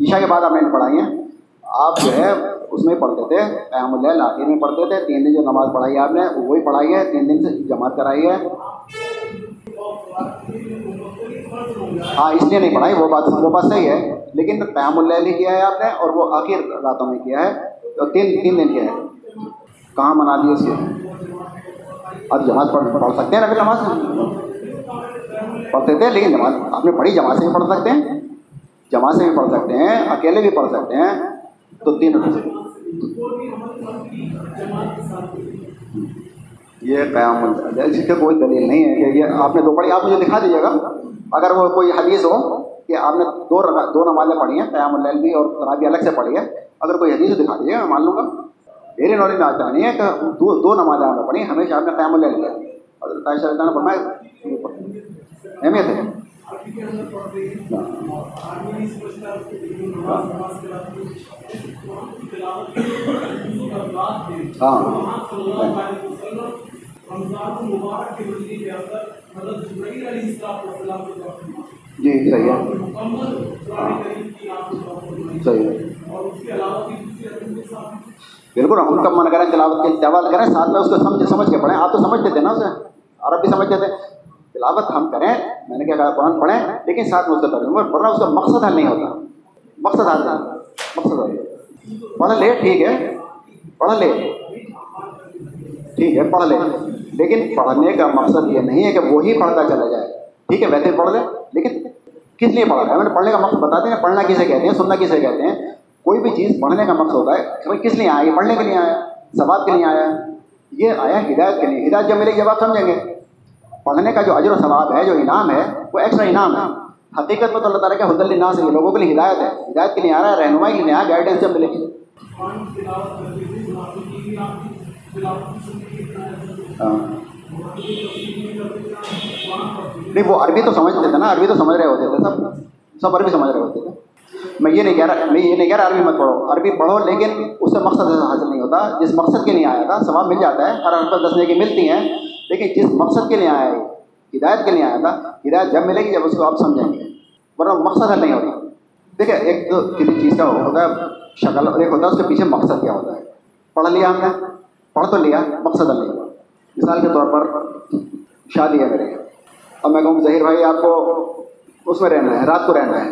عشاء کے بعد آپ نے پڑھائی ہیں۔ آپ جو ہے، اس میں پڑھتے تھے۔ قیام اللیل آخر میں پڑھتے تھے۔ تین دن جو نماز پڑھائی ہے آپ نے، وہی پڑھائی ہے۔ تین دن سے جماعت کرائی ہے۔ ہاں اس لیے نہیں پڑھائی، وہ بات وہ بات صحیح ہے۔ لیکن قیام اللیل ہی کیا ہے آپ نے اور وہ آخر راتوں میں کیا ہے۔ تو تین تین دن کیا ہے کہاں منا دی اس کے جماعت پڑھ پڑھ سکتے ہیں نبی نماز؟ پڑھتے تھے، لیکن جماعت آپ نے پڑھی جماعت سے بھی پڑھ سکتے ہیں، جماعت سے بھی پڑھ سکتے ہیں، اکیلے بھی پڑھ سکتے ہیں، تو تین یہ قیام اللیل اس کا کوئی دلیل نہیں ہے کہ یہ آپ نے دو پڑھی، آپ مجھے دکھا دیجیے گا۔ اگر وہ کوئی حدیث ہو کہ آپ نے دو دو نمازیں پڑھی ہیں، قیام اللیل بھی اور تراوی الگ سے پڑھی ہے، اگر کوئی حدیث دکھا دیجیے، میں مان لوں گا۔ میرے نالج میں آتا نہیں ہے کہ دو دو نمازیں آپ نے پڑھی ہیں ہمیشہ آپ نے قیام اللیل کیا۔ حضرت عائشہ رضی نے فرمایا اہمیت ہے۔ ہاں۔ جی صحیح ہے۔ صحیح ہے۔ بالکل، ہم کب من کریں، تلاوت کی تلاوت کریں، ساتھ میں اس کو سمجھ سمجھ کے پڑھیں۔ آپ تو سمجھتے تھے نا اسے؟ عرب بھی سمجھتے تھے۔ تلاوت ہم کریں، میں نے کہا قرآن پڑھیں، لیکن ساتھ میں اس کا ترجمہ ورنہ اس کا مقصد حل نہیں ہوتا۔ مقصد حل نہیں مقصد حل پڑھ لے، ٹھیک ہے۔ پڑھ لے۔ ٹھیک ہے پڑھ لے۔ لیکن پڑھنے کا مقصد یہ نہیں ہے کہ وہی پڑھتا چلا جائے۔ ٹھیک ہے، ویسے پڑھ لے، لیکن کس لیے پڑھا رہا ہے؟ میں نے پڑھنے کا مقصد بتا دیں پڑھنا کسے کہتے ہیں، سننا کسے کہتے ہیں۔ کوئی بھی چیز پڑھنے کا مقصد ہوتا ہے کس لیے آیا؟ یہ پڑھنے کے لیے آیا، ثواب کے لیے آیا۔ یہ آیا ہدایت کے لیے۔ ہدایت جب ملے گی جب آپ سمجھیں گے۔ پڑھنے کا جو اجر و ثواب ہے، جو انعام ہے، وہ ایکسٹرا انعام ہے۔ حقیقت میں تو اللہ تعالیٰ کا حد النا سے لوگوں کے لیے ہدایت ہے۔ ہدایت کے لیے آ رہا ہے، رہنمائی کے لیے آیا گائیڈنس جب ملے گی نہیں، وہ عربی تو سمجھتے تھے نا، عربی تو سمجھ رہے ہوتے تھے، سب سب عربی سمجھ رہے ہوتے تھے۔ میں یہ نہیں کہہ رہا میں یہ نہیں کہہ رہا عربی مت پڑھو۔ عربی پڑھو، لیکن اس سے مقصد حاصل نہیں ہوتا، جس مقصد کے لیے آیا تھا، ثواب مل جاتا ہے۔ ہر حرف دس کی ملتی ہیں۔ لیکن جس مقصد کے لیے آیا ہے ہدایت کے لیے آیا تھا، ہدایت جب ملے گی جب اس کو آپ سمجھیں گے، ورنہ مقصد حل نہیں ہوتا۔ دیکھیں ایک تو کسی چیز کا ہوتا ہے، شکل، اور ایک ہوتا ہے اس کے پیچھے مقصد کیا ہوتا ہے۔ پڑھ لیا ہم نے، پڑھ تو لیا، مقصد حل نہیں ہوا۔ مثال کے طور پر شادی ہے میرے۔ اب میں کہوں ظہیر بھائی، آپ کو اس میں رہنا ہے، رات کو رہنا ہے۔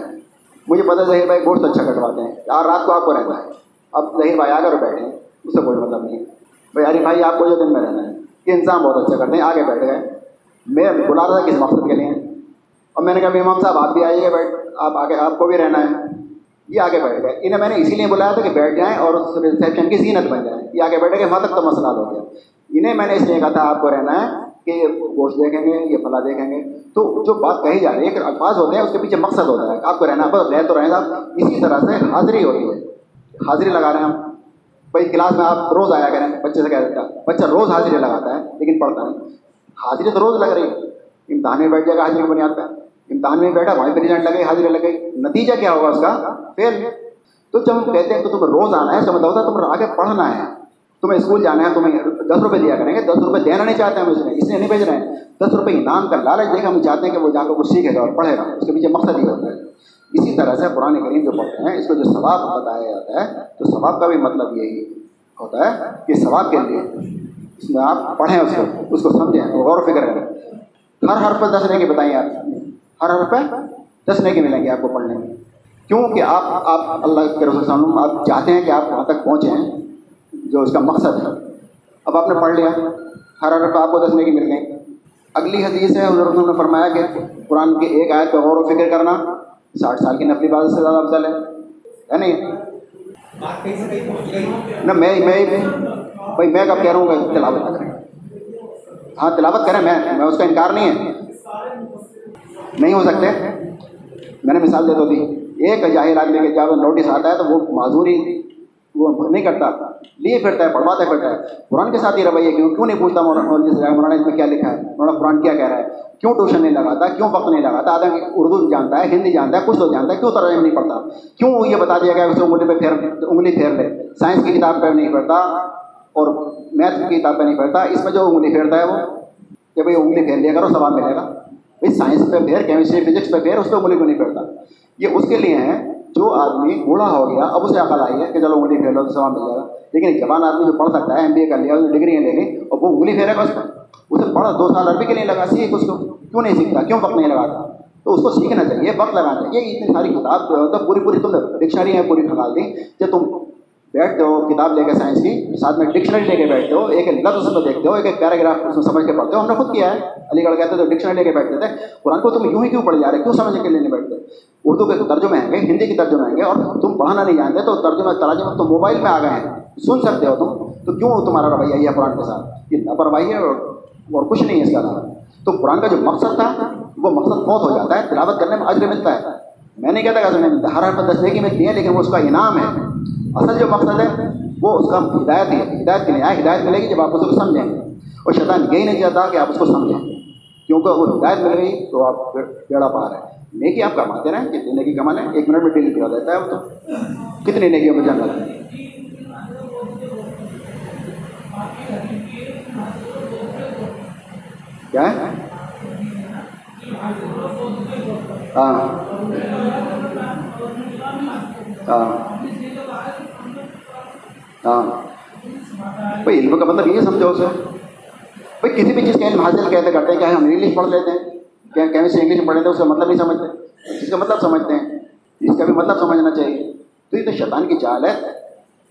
مجھے پتہ ہے ظہیر بھائی گوشت اچھا کٹواتے ہیں یار رات کو آپ کو رہنا ہے۔ اب ظہیر بھائی آ کر بیٹھے ہیں، اس سے کوئی مطلب نہیں بھائی ارے بھائی، آپ کو جو دن میں رہنا ہے۔ یہ انسان بہت اچھا کرتے ہیں، آگے بیٹھ گئے۔ میں بلا رہا تھا کس مقصد کے لیے۔ اور میں نے کہا، امام صاحب، آپ بھی آئیے بیٹھ، آپ آگے، آپ کو بھی رہنا ہے۔ یہ آگے بیٹھ گئے۔ انہیں میں نے اسی لیے بلایا تھا کہ بیٹھ جائیں اور ریسیپشن کی زینت بن جائیں۔ یہ آگے بیٹھے کہ وہاں تک تو مسئلہ ہو گیا۔ انہیں میں نے اس لیے کہا تھا، آپ کو رہنا ہے کہ یہ گوشت دیکھیں گے، یہ فلاں دیکھیں گے۔ تو جو بات کہی جا رہی ہے کہ الفاظ ہوتے ہیں، اس کے پیچھے مقصد ہوتا ہے۔ آپ کو رہنا بس رہ تو رہیں صاحب اسی طرح سے حاضری ہوتی ہے۔ حاضری لگا رہے ہیں ہم۔ بھائی کلاس میں آپ روز آیا کریں، بچے سے کہہ دیتا بچہ روز حاضری لگاتا ہے، لیکن پڑھتا نہیں۔ حاضری تو روز لگ رہی ہے۔ امتحان میں بیٹھ جائے گا، حاضری کی بنیاد پہ۔ امتحان میں بیٹھا، وہیں پہ رزلٹ لگے، حاضری لگ گئی۔ نتیجہ کیا ہوگا اس کا؟ فیل۔ تو جب ہم کہتے ہیں کہ تمہیں روز آنا ہے، اس کا مطلب ہوتا ہے تمہیں آگے پڑھنا ہے۔ تمہیں اسکول جانا ہے، تمہیں دس روپے دیا کریں گے، دس روپے دینا نہیں چاہتے ہم اس نے اس لیے نہیں بھیج رہے۔ ہیں دس روپے انعام کا لالچ دے ہم چاہتے ہیں کہ وہ جا کر کچھ سیکھے گا اور پڑھے گا۔ اس کے پیچھے مقصد ہی ہوتا ہے۔ اسی طرح سے قرآن کریم جو پڑھتے ہیں، اس کو جو ثواب بتایا جاتا ہے، تو ثواب کا بھی مطلب یہی ہوتا ہے کہ ثواب کے لیے اس میں آپ پڑھیں اس کو اس کو سمجھیں، غور و فکر کریں۔ ہر حرف پہ دس کی بتائیں آپ، ہر حرف پہ دس کی ملیں گے آپ کو پڑھنے میں۔ کیونکہ آپ آپ اللہ کے رسول صلی اللہ علیہ وسلم، آپ چاہتے ہیں کہ آپ وہاں تک پہنچیں، جو اس کا مقصد ہے۔ اب آپ نے پڑھ لیا، ہر حرف پہ آپ کو دس کی مل گئی اگلی حدیث ہے حضرت نے فرمایا کہ قرآن کی ایک آیت پہ غور و فکر کرنا۔ ساٹھ سال کی نفلی بات سے زیادہ افضل ہے ہے نہیں؟ نہ میں میں بھائی میں کب کہہ رہا ہوں کہ تلاوت نہ کریں۔ ہاں تلاوت کریں، میں میں اس کا انکار نہیں ہے۔ نہیں ہو سکتے۔ میں نے مثال دے دو دی۔ ایک جاہر آدمی کے جب نوٹس آتا ہے تو وہ معذوری وہ نہیں کرتا۔ لیے پھرتا ہے، پڑھواتے پھرتا ہے۔ قرآن کے ساتھ ہی رویہ کیوں کیوں نہیں پوچھتا مولانا اس میں کیا لکھا ہے؟ مولانا قرآن کیا کہہ رہا ہے؟ کیوں ٹیوشن نہیں لگاتا؟ کیوں وقت نہیں لگاتا؟ آدمی اردو جانتا ہے، ہندی جانتا ہے، کچھ تو جانتا ہے، کیوں ترجمہ نہیں پڑھتا؟ کیوں یہ بتا دیا گیا اسے انگلی پہ پھیر انگلی پھیر لے سائنس کی کتاب پہ نہیں پڑھتا اور میتھ کی کتاب پہ نہیں پڑھتا، اس میں جو انگلی پھیرتا ہے وہ؟ کہ بھائی انگلی پھیر لیا کرو سوال ملے گا۔ بھائی سائنس پہ پھیر، کیمسٹری، فزکس پہ پھیر، اس پہ انگلی کو نہیں پھیرتا۔ یہ اس کے لیے ہے جو آدمی بوڑھا ہو گیا، اب اسے عقل آئی ہے کہ چلو انگلی پھیر لو تو سوال مل جائے گا۔ لیکن جوان آدمی جو پڑھ سکتا ہے ایم بی اے کر لیا ڈگریاں لے لی اور وہ انگلی پھیرے گا اس پر اسے پڑھا، دو سال عربی کے لیے لگا سیکھ اس کو کیوں نہیں سیکھتا؟ کیوں وقت نہیں لگاتا؟ تو اس کو سیکھنا چاہیے، وقت لگانا چاہیے۔ اتنی ساری کتاب جو ہے مطلب پوری پوری تم نے ڈکشنری ہے، پوری کھنگال دی۔ جب تم بیٹھتے ہو، کتاب لے کے سائنس کی، ساتھ میں ڈکشنری لے کے بیٹھتے ہو، ایک لفظ میں دیکھتے ہو، ایک ایک پیراگراف اس میں سمجھ کے پڑھتے ہو۔ ہم نے خود کیا ہے، علی گڑھ کہتے تو ڈکشنری لے کے بیٹھتے تھے۔ قرآن کو تم یوں ہی کیوں پڑھ جا رہے؟ کیوں سمجھ کے لیے نہیں بیٹھتے؟ اردو کے ترجمے ہیں گے، ہندی کی ترجمے ہیں گے، اور تم پڑھانا نہیں جانتے تو ترجمہ تراجمہ تو موبائل میں آ گئے ہیں۔ سن سکتے ہو تم، تو کیوں تمہارا رویہ یہ قرآن کے ساتھ؟ یہ لاپرواہی ہے اور اور کچھ نہیں ہے اس کا نام۔ تو قرآن کا جو مقصد تھا، وہ مقصد بہت ہو جاتا ہے، تلاوت کرنے میں اجر ملتا ہے۔ میں نہیں کہتا کہ ملتا ہر ہر دس کی ملتی ہے، لیکن وہ اس کا انعام ہے۔ اصل جو مقصد ہے، وہ اس کا ہدایت ہے۔ ہدایت کے لیے آئے ہدایت ملے گی جب آپ اس کو سمجھیں۔ اور شیطان یہی نہیں چاہتا کہ آپ اس کو سمجھیں۔ کیونکہ وہ ہدایت مل گئی تو آپ بیڑا پار ہے نیکی آپ کماتے رہیں کتنی نیکی کما لیں؟ ایک منٹ میں ڈیلی کرا دیتا ہے وہ تو۔ کتنی نیکیوں میں جنگل ہے۔ کیا ہے؟ ہاں ہاں ہاں بھائی علم کا مطلب یہ سمجھو اسے۔ بھائی کسی بھی چیز کا علم حاصل کیسے کرتے ہیں، کیا ہم انگلش پڑھ لیتے ہیں؟ کیا کیمسٹری انگلش پڑھ لیتے ہیں؟ اس کا مطلب نہیں سمجھتے۔ اس کا مطلب سمجھتے ہیں۔ اس کا بھی مطلب سمجھنا چاہیے۔ تو یہ تو شیطان کی چال ہے۔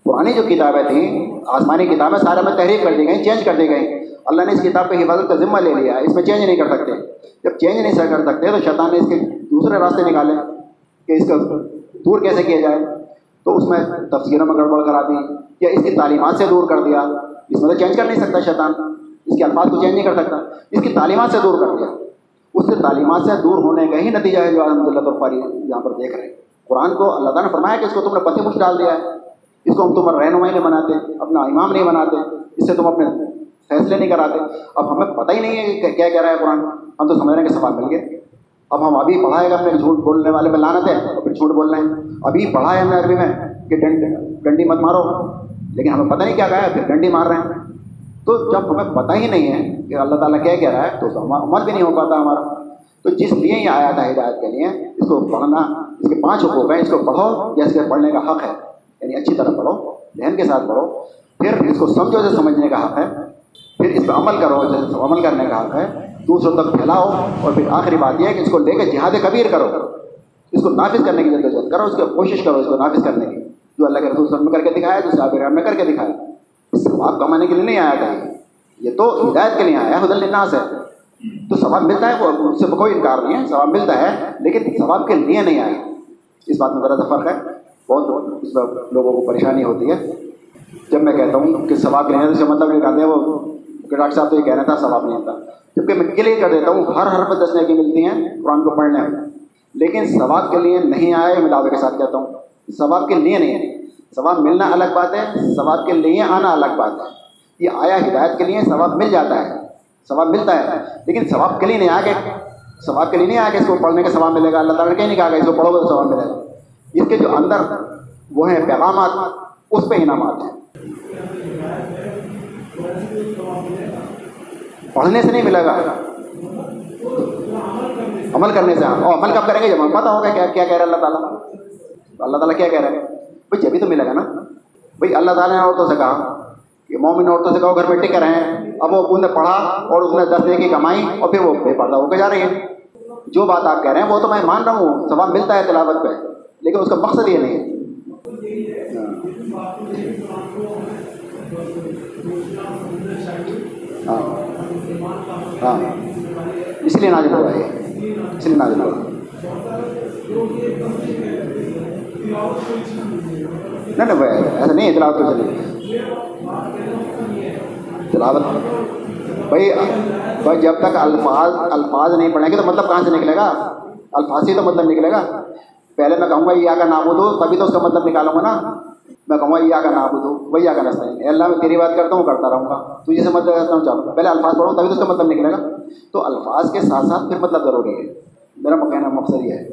پرانی جو کتابیں تھیں، آسمانی کتابیں سارے میں تحریر کر دی گئیں، چینج کر دی گئیں۔ اللہ نے اس کتاب پہ حفاظت کا ذمہ لے لیا ہے، اس میں چینج نہیں کر سکتے۔ جب چینج نہیں کر سکتے تو شیطان نے اس کے دوسرے راستے نکالے کہ اس کا دور کیسے کیا جائے۔ تو اس میں تفسیروں میں گڑبڑ کرا دی یا اس کی تعلیمات سے دور کر دیا۔ اس میں تو چینج کر نہیں سکتا شیطان۔ اس کے الفاظ کو چینج نہیں کر سکتا۔ اس کی تعلیمات سے دور کر دیا۔ اس سے تعلیمات سے دور ہونے کا ہی نتیجہ ہے جو الحمد للہ طرفاری یہاں پر دیکھ رہے ہیں۔ قرآن کو اللہ تعالیٰ نے فرمایا کہ اس کو تم نے پتے پوچھ ڈال دیا ہے۔ اس کو ہم تم رہنمائی نہیں بناتے، اپنا امام نہیں بناتے، اس سے تم اپنے فیصلے نہیں کراتے۔ اب ہمیں پتہ ہی نہیں ہے کہ کیا کہہ رہا ہے قرآن۔ ہم تو سمجھ رہے ہیں کہ سوال مل گئے۔ اب ہم ابھی پڑھائے گا اپنے جھوٹ بولنے والے میں لانت ہے اور پھر جھوٹ بول رہے ہیں ابھی پڑھا ہے ہم نے عربی میں کہ ڈنڈی مت مارو۔ لیکن ہمیں پتہ نہیں کیا کہا ہے، پھر ڈنڈی مار رہے ہیں۔ تو جب ہمیں پتہ ہی نہیں ہے کہ اللہ تعالیٰ کیا کہہ رہا ہے، تو عمل بھی نہیں ہو پاتا ہمارا۔ تو جس لیے یہ آیا تھا ہدایت کے لیے، اس کو پڑھنا، اس کے پانچ حقوق ہیں۔ اس کو پڑھو یا اس کے پڑھنے کا حق ہے۔ یعنی اچھی طرح پڑھو، ذہن کے ساتھ پڑھو۔ پھر اس کو سمجھو سے سمجھنے کا حق ہے۔ پھر اس پہ عمل کرو عمل کرنے کا حق ہے، دوسروں تک پھیلاؤ اور پھر آخری بات یہ ہے کہ اس کو لے کے جہاد کبیر کرو۔ اس کو نافذ کرنے کی جدوجہد کرو، اس کی کوشش کرو اس کو نافذ کرنے کی۔ جو اللہ کے رسول وسلم کر کے دکھایا، جو صحابہ کرام نے کر کے دکھایا۔ ثواب کمانے کے لیے نہیں آیا تھا۔ یہ تو ہدایت کے لیے آیا حد الناس ہے۔ تو ثواب ملتا ہے، وہ اس سے کوئی انکار نہیں ہے، ثواب ملتا ہے، لیکن ثواب کے لیے نہیں آیا۔ اس بات میں ذرا سا فرق ہے۔ بہت اس میں لوگوں کو پریشانی ہوتی ہے۔ جب میں کہتا ہوں کہ ثواب لینے سے مطلب نکالتے ہیں وہ کہ ڈاکٹر صاحب تو یہ کہنا تھا ثواب نہیں آتا جبکہ میں کلیئر کر دیتا ہوں، ہر ہر پہ دس نیکی ملتی ہیں، قرآن کو پڑھنے میں۔ لیکن ثواب کے لیے نہیں آئے، میں دعوے کے ساتھ کہتا ہوں۔ ثواب کے لیے نہیں ہے ثواب ملنا الگ بات ہے، ثواب کے لیے آنا الگ بات ہے۔ یہ آیا ہدایت کے لیے ثواب مل جاتا ہے، ثواب ملتا ہے۔ لیکن ثواب کے لیے نہیں آ کے ثواب کے لیے نہیں آ کے اس کو پڑھنے کا ثواب ملے گا۔ اللہ تعالیٰ نے کہیں نہیں کہا کہ اس کو پڑھو گے تو ثواب ملے گا۔ اس کے جو اندر وہ ہیں پیغامات، اس پہ انعامات ہیں۔ پڑھنے سے نہیں ملے گا۔ عمل کرنے سے۔ ہاں اور عمل کب کریں گے؟ جب ہمیں پتہ ہوگا کیا کیا کہہ رہا ہے اللہ تعالیٰ۔ اللہ تعالیٰ کیا کہہ رہے ہیں؟ بھائی، جبھی تو ملے گا نا۔ بھائی، اللہ تعالیٰ نے عورتوں سے کہا کہ مومن عورتوں سے کہو گھر میں ٹکے رہیں اب وہ انہیں پڑھا اور اس نے دس دے کی کمائی اور پھر وہ بے پردہ ہو کے جا رہی ہے۔ جو بات آپ کہہ رہے ہیں، وہ تو میں مان رہا ہوں، ثواب ملتا ہے تلاوت پہ، لیکن اس کا مقصد یہ نہیں ہے۔ ہاں۔ ہاں۔ اس لیے نازل ہوا ہے اس لیے نازل ہوا۔ نہیں نہیں بھائی، ایسا نہیں تلاوت تو چلیے تلاوت۔ بھائی بھائی، جب تک الفاظ الفاظ نہیں پڑھیں گے تو مطلب کہاں سے نکلے گا؟ الفاظ ہی تو مطلب نکلے گا۔ پہلے میں کہوں گا یہ کا نام دو تبھی تو اس کا مطلب نکالوں گا نا۔ میں کہوں گا یہ کا نام دو وہی کا نستا ہے۔ اللہ، میں تیری بات کرتا ہوں، کرتا رہوں گا۔ تو جسے مطلب کرتا ہوں چاہوں گا۔ پہلے الفاظ پڑھوں، تبھی تو اس کا مطلب نکلے گا۔ تو الفاظ کے ساتھ ساتھ پھر مطلب ضروری ہے۔ میرا کہنا مقصد یہ ہے۔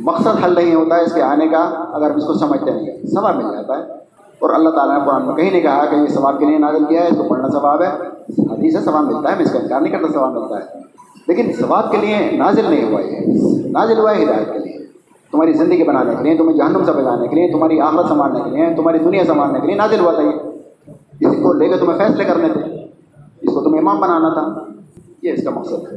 مقصد حل نہیں ہوتا ہے اس کے آنے کا اگر ہم اس کو سمجھتے نہیں ہیں۔ ثواب مل جاتا ہے۔ اور اللہ تعالیٰ نے قرآن میں کہیں نہیں کہا کہ یہ ثواب کے لیے نازل کیا ہے، اس کو پڑھنا ثواب ہے۔ حدیث سے ثواب ملتا ہے میں اس کا انکار نہیں کرتا ثواب ملتا ہے۔ لیکن ثواب کے لیے نازل نہیں ہوا یہ۔ نازل ہوا ہے ہدایت کے لیے۔ تمہاری زندگی بنانے کے لیے، تمہیں جہنم سے بچانے کے لیے، تمہاری آخرت سنبھالنے کے لیے، تمہاری دنیا سنبھالنے کے لیے نازل ہوا تھا یہ۔ اسی کو لے کے تمہیں فیصلے کرنے تھے۔ اس کو تمہیں امام بنانا تھا۔ یہ اس کا مقصد ہے۔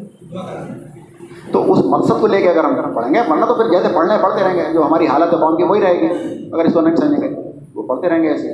تو اس مقصد کو لے کے اگر ہم پڑھیں گے، ورنہ تو پھر جیسے پڑھنے پڑھتے رہیں گے، جو ہماری حالت ہے قوم کی وہی رہے گی۔ اگر اس کو نہیں سمجھیں گے، وہ پڑھتے رہیں گے ایسے۔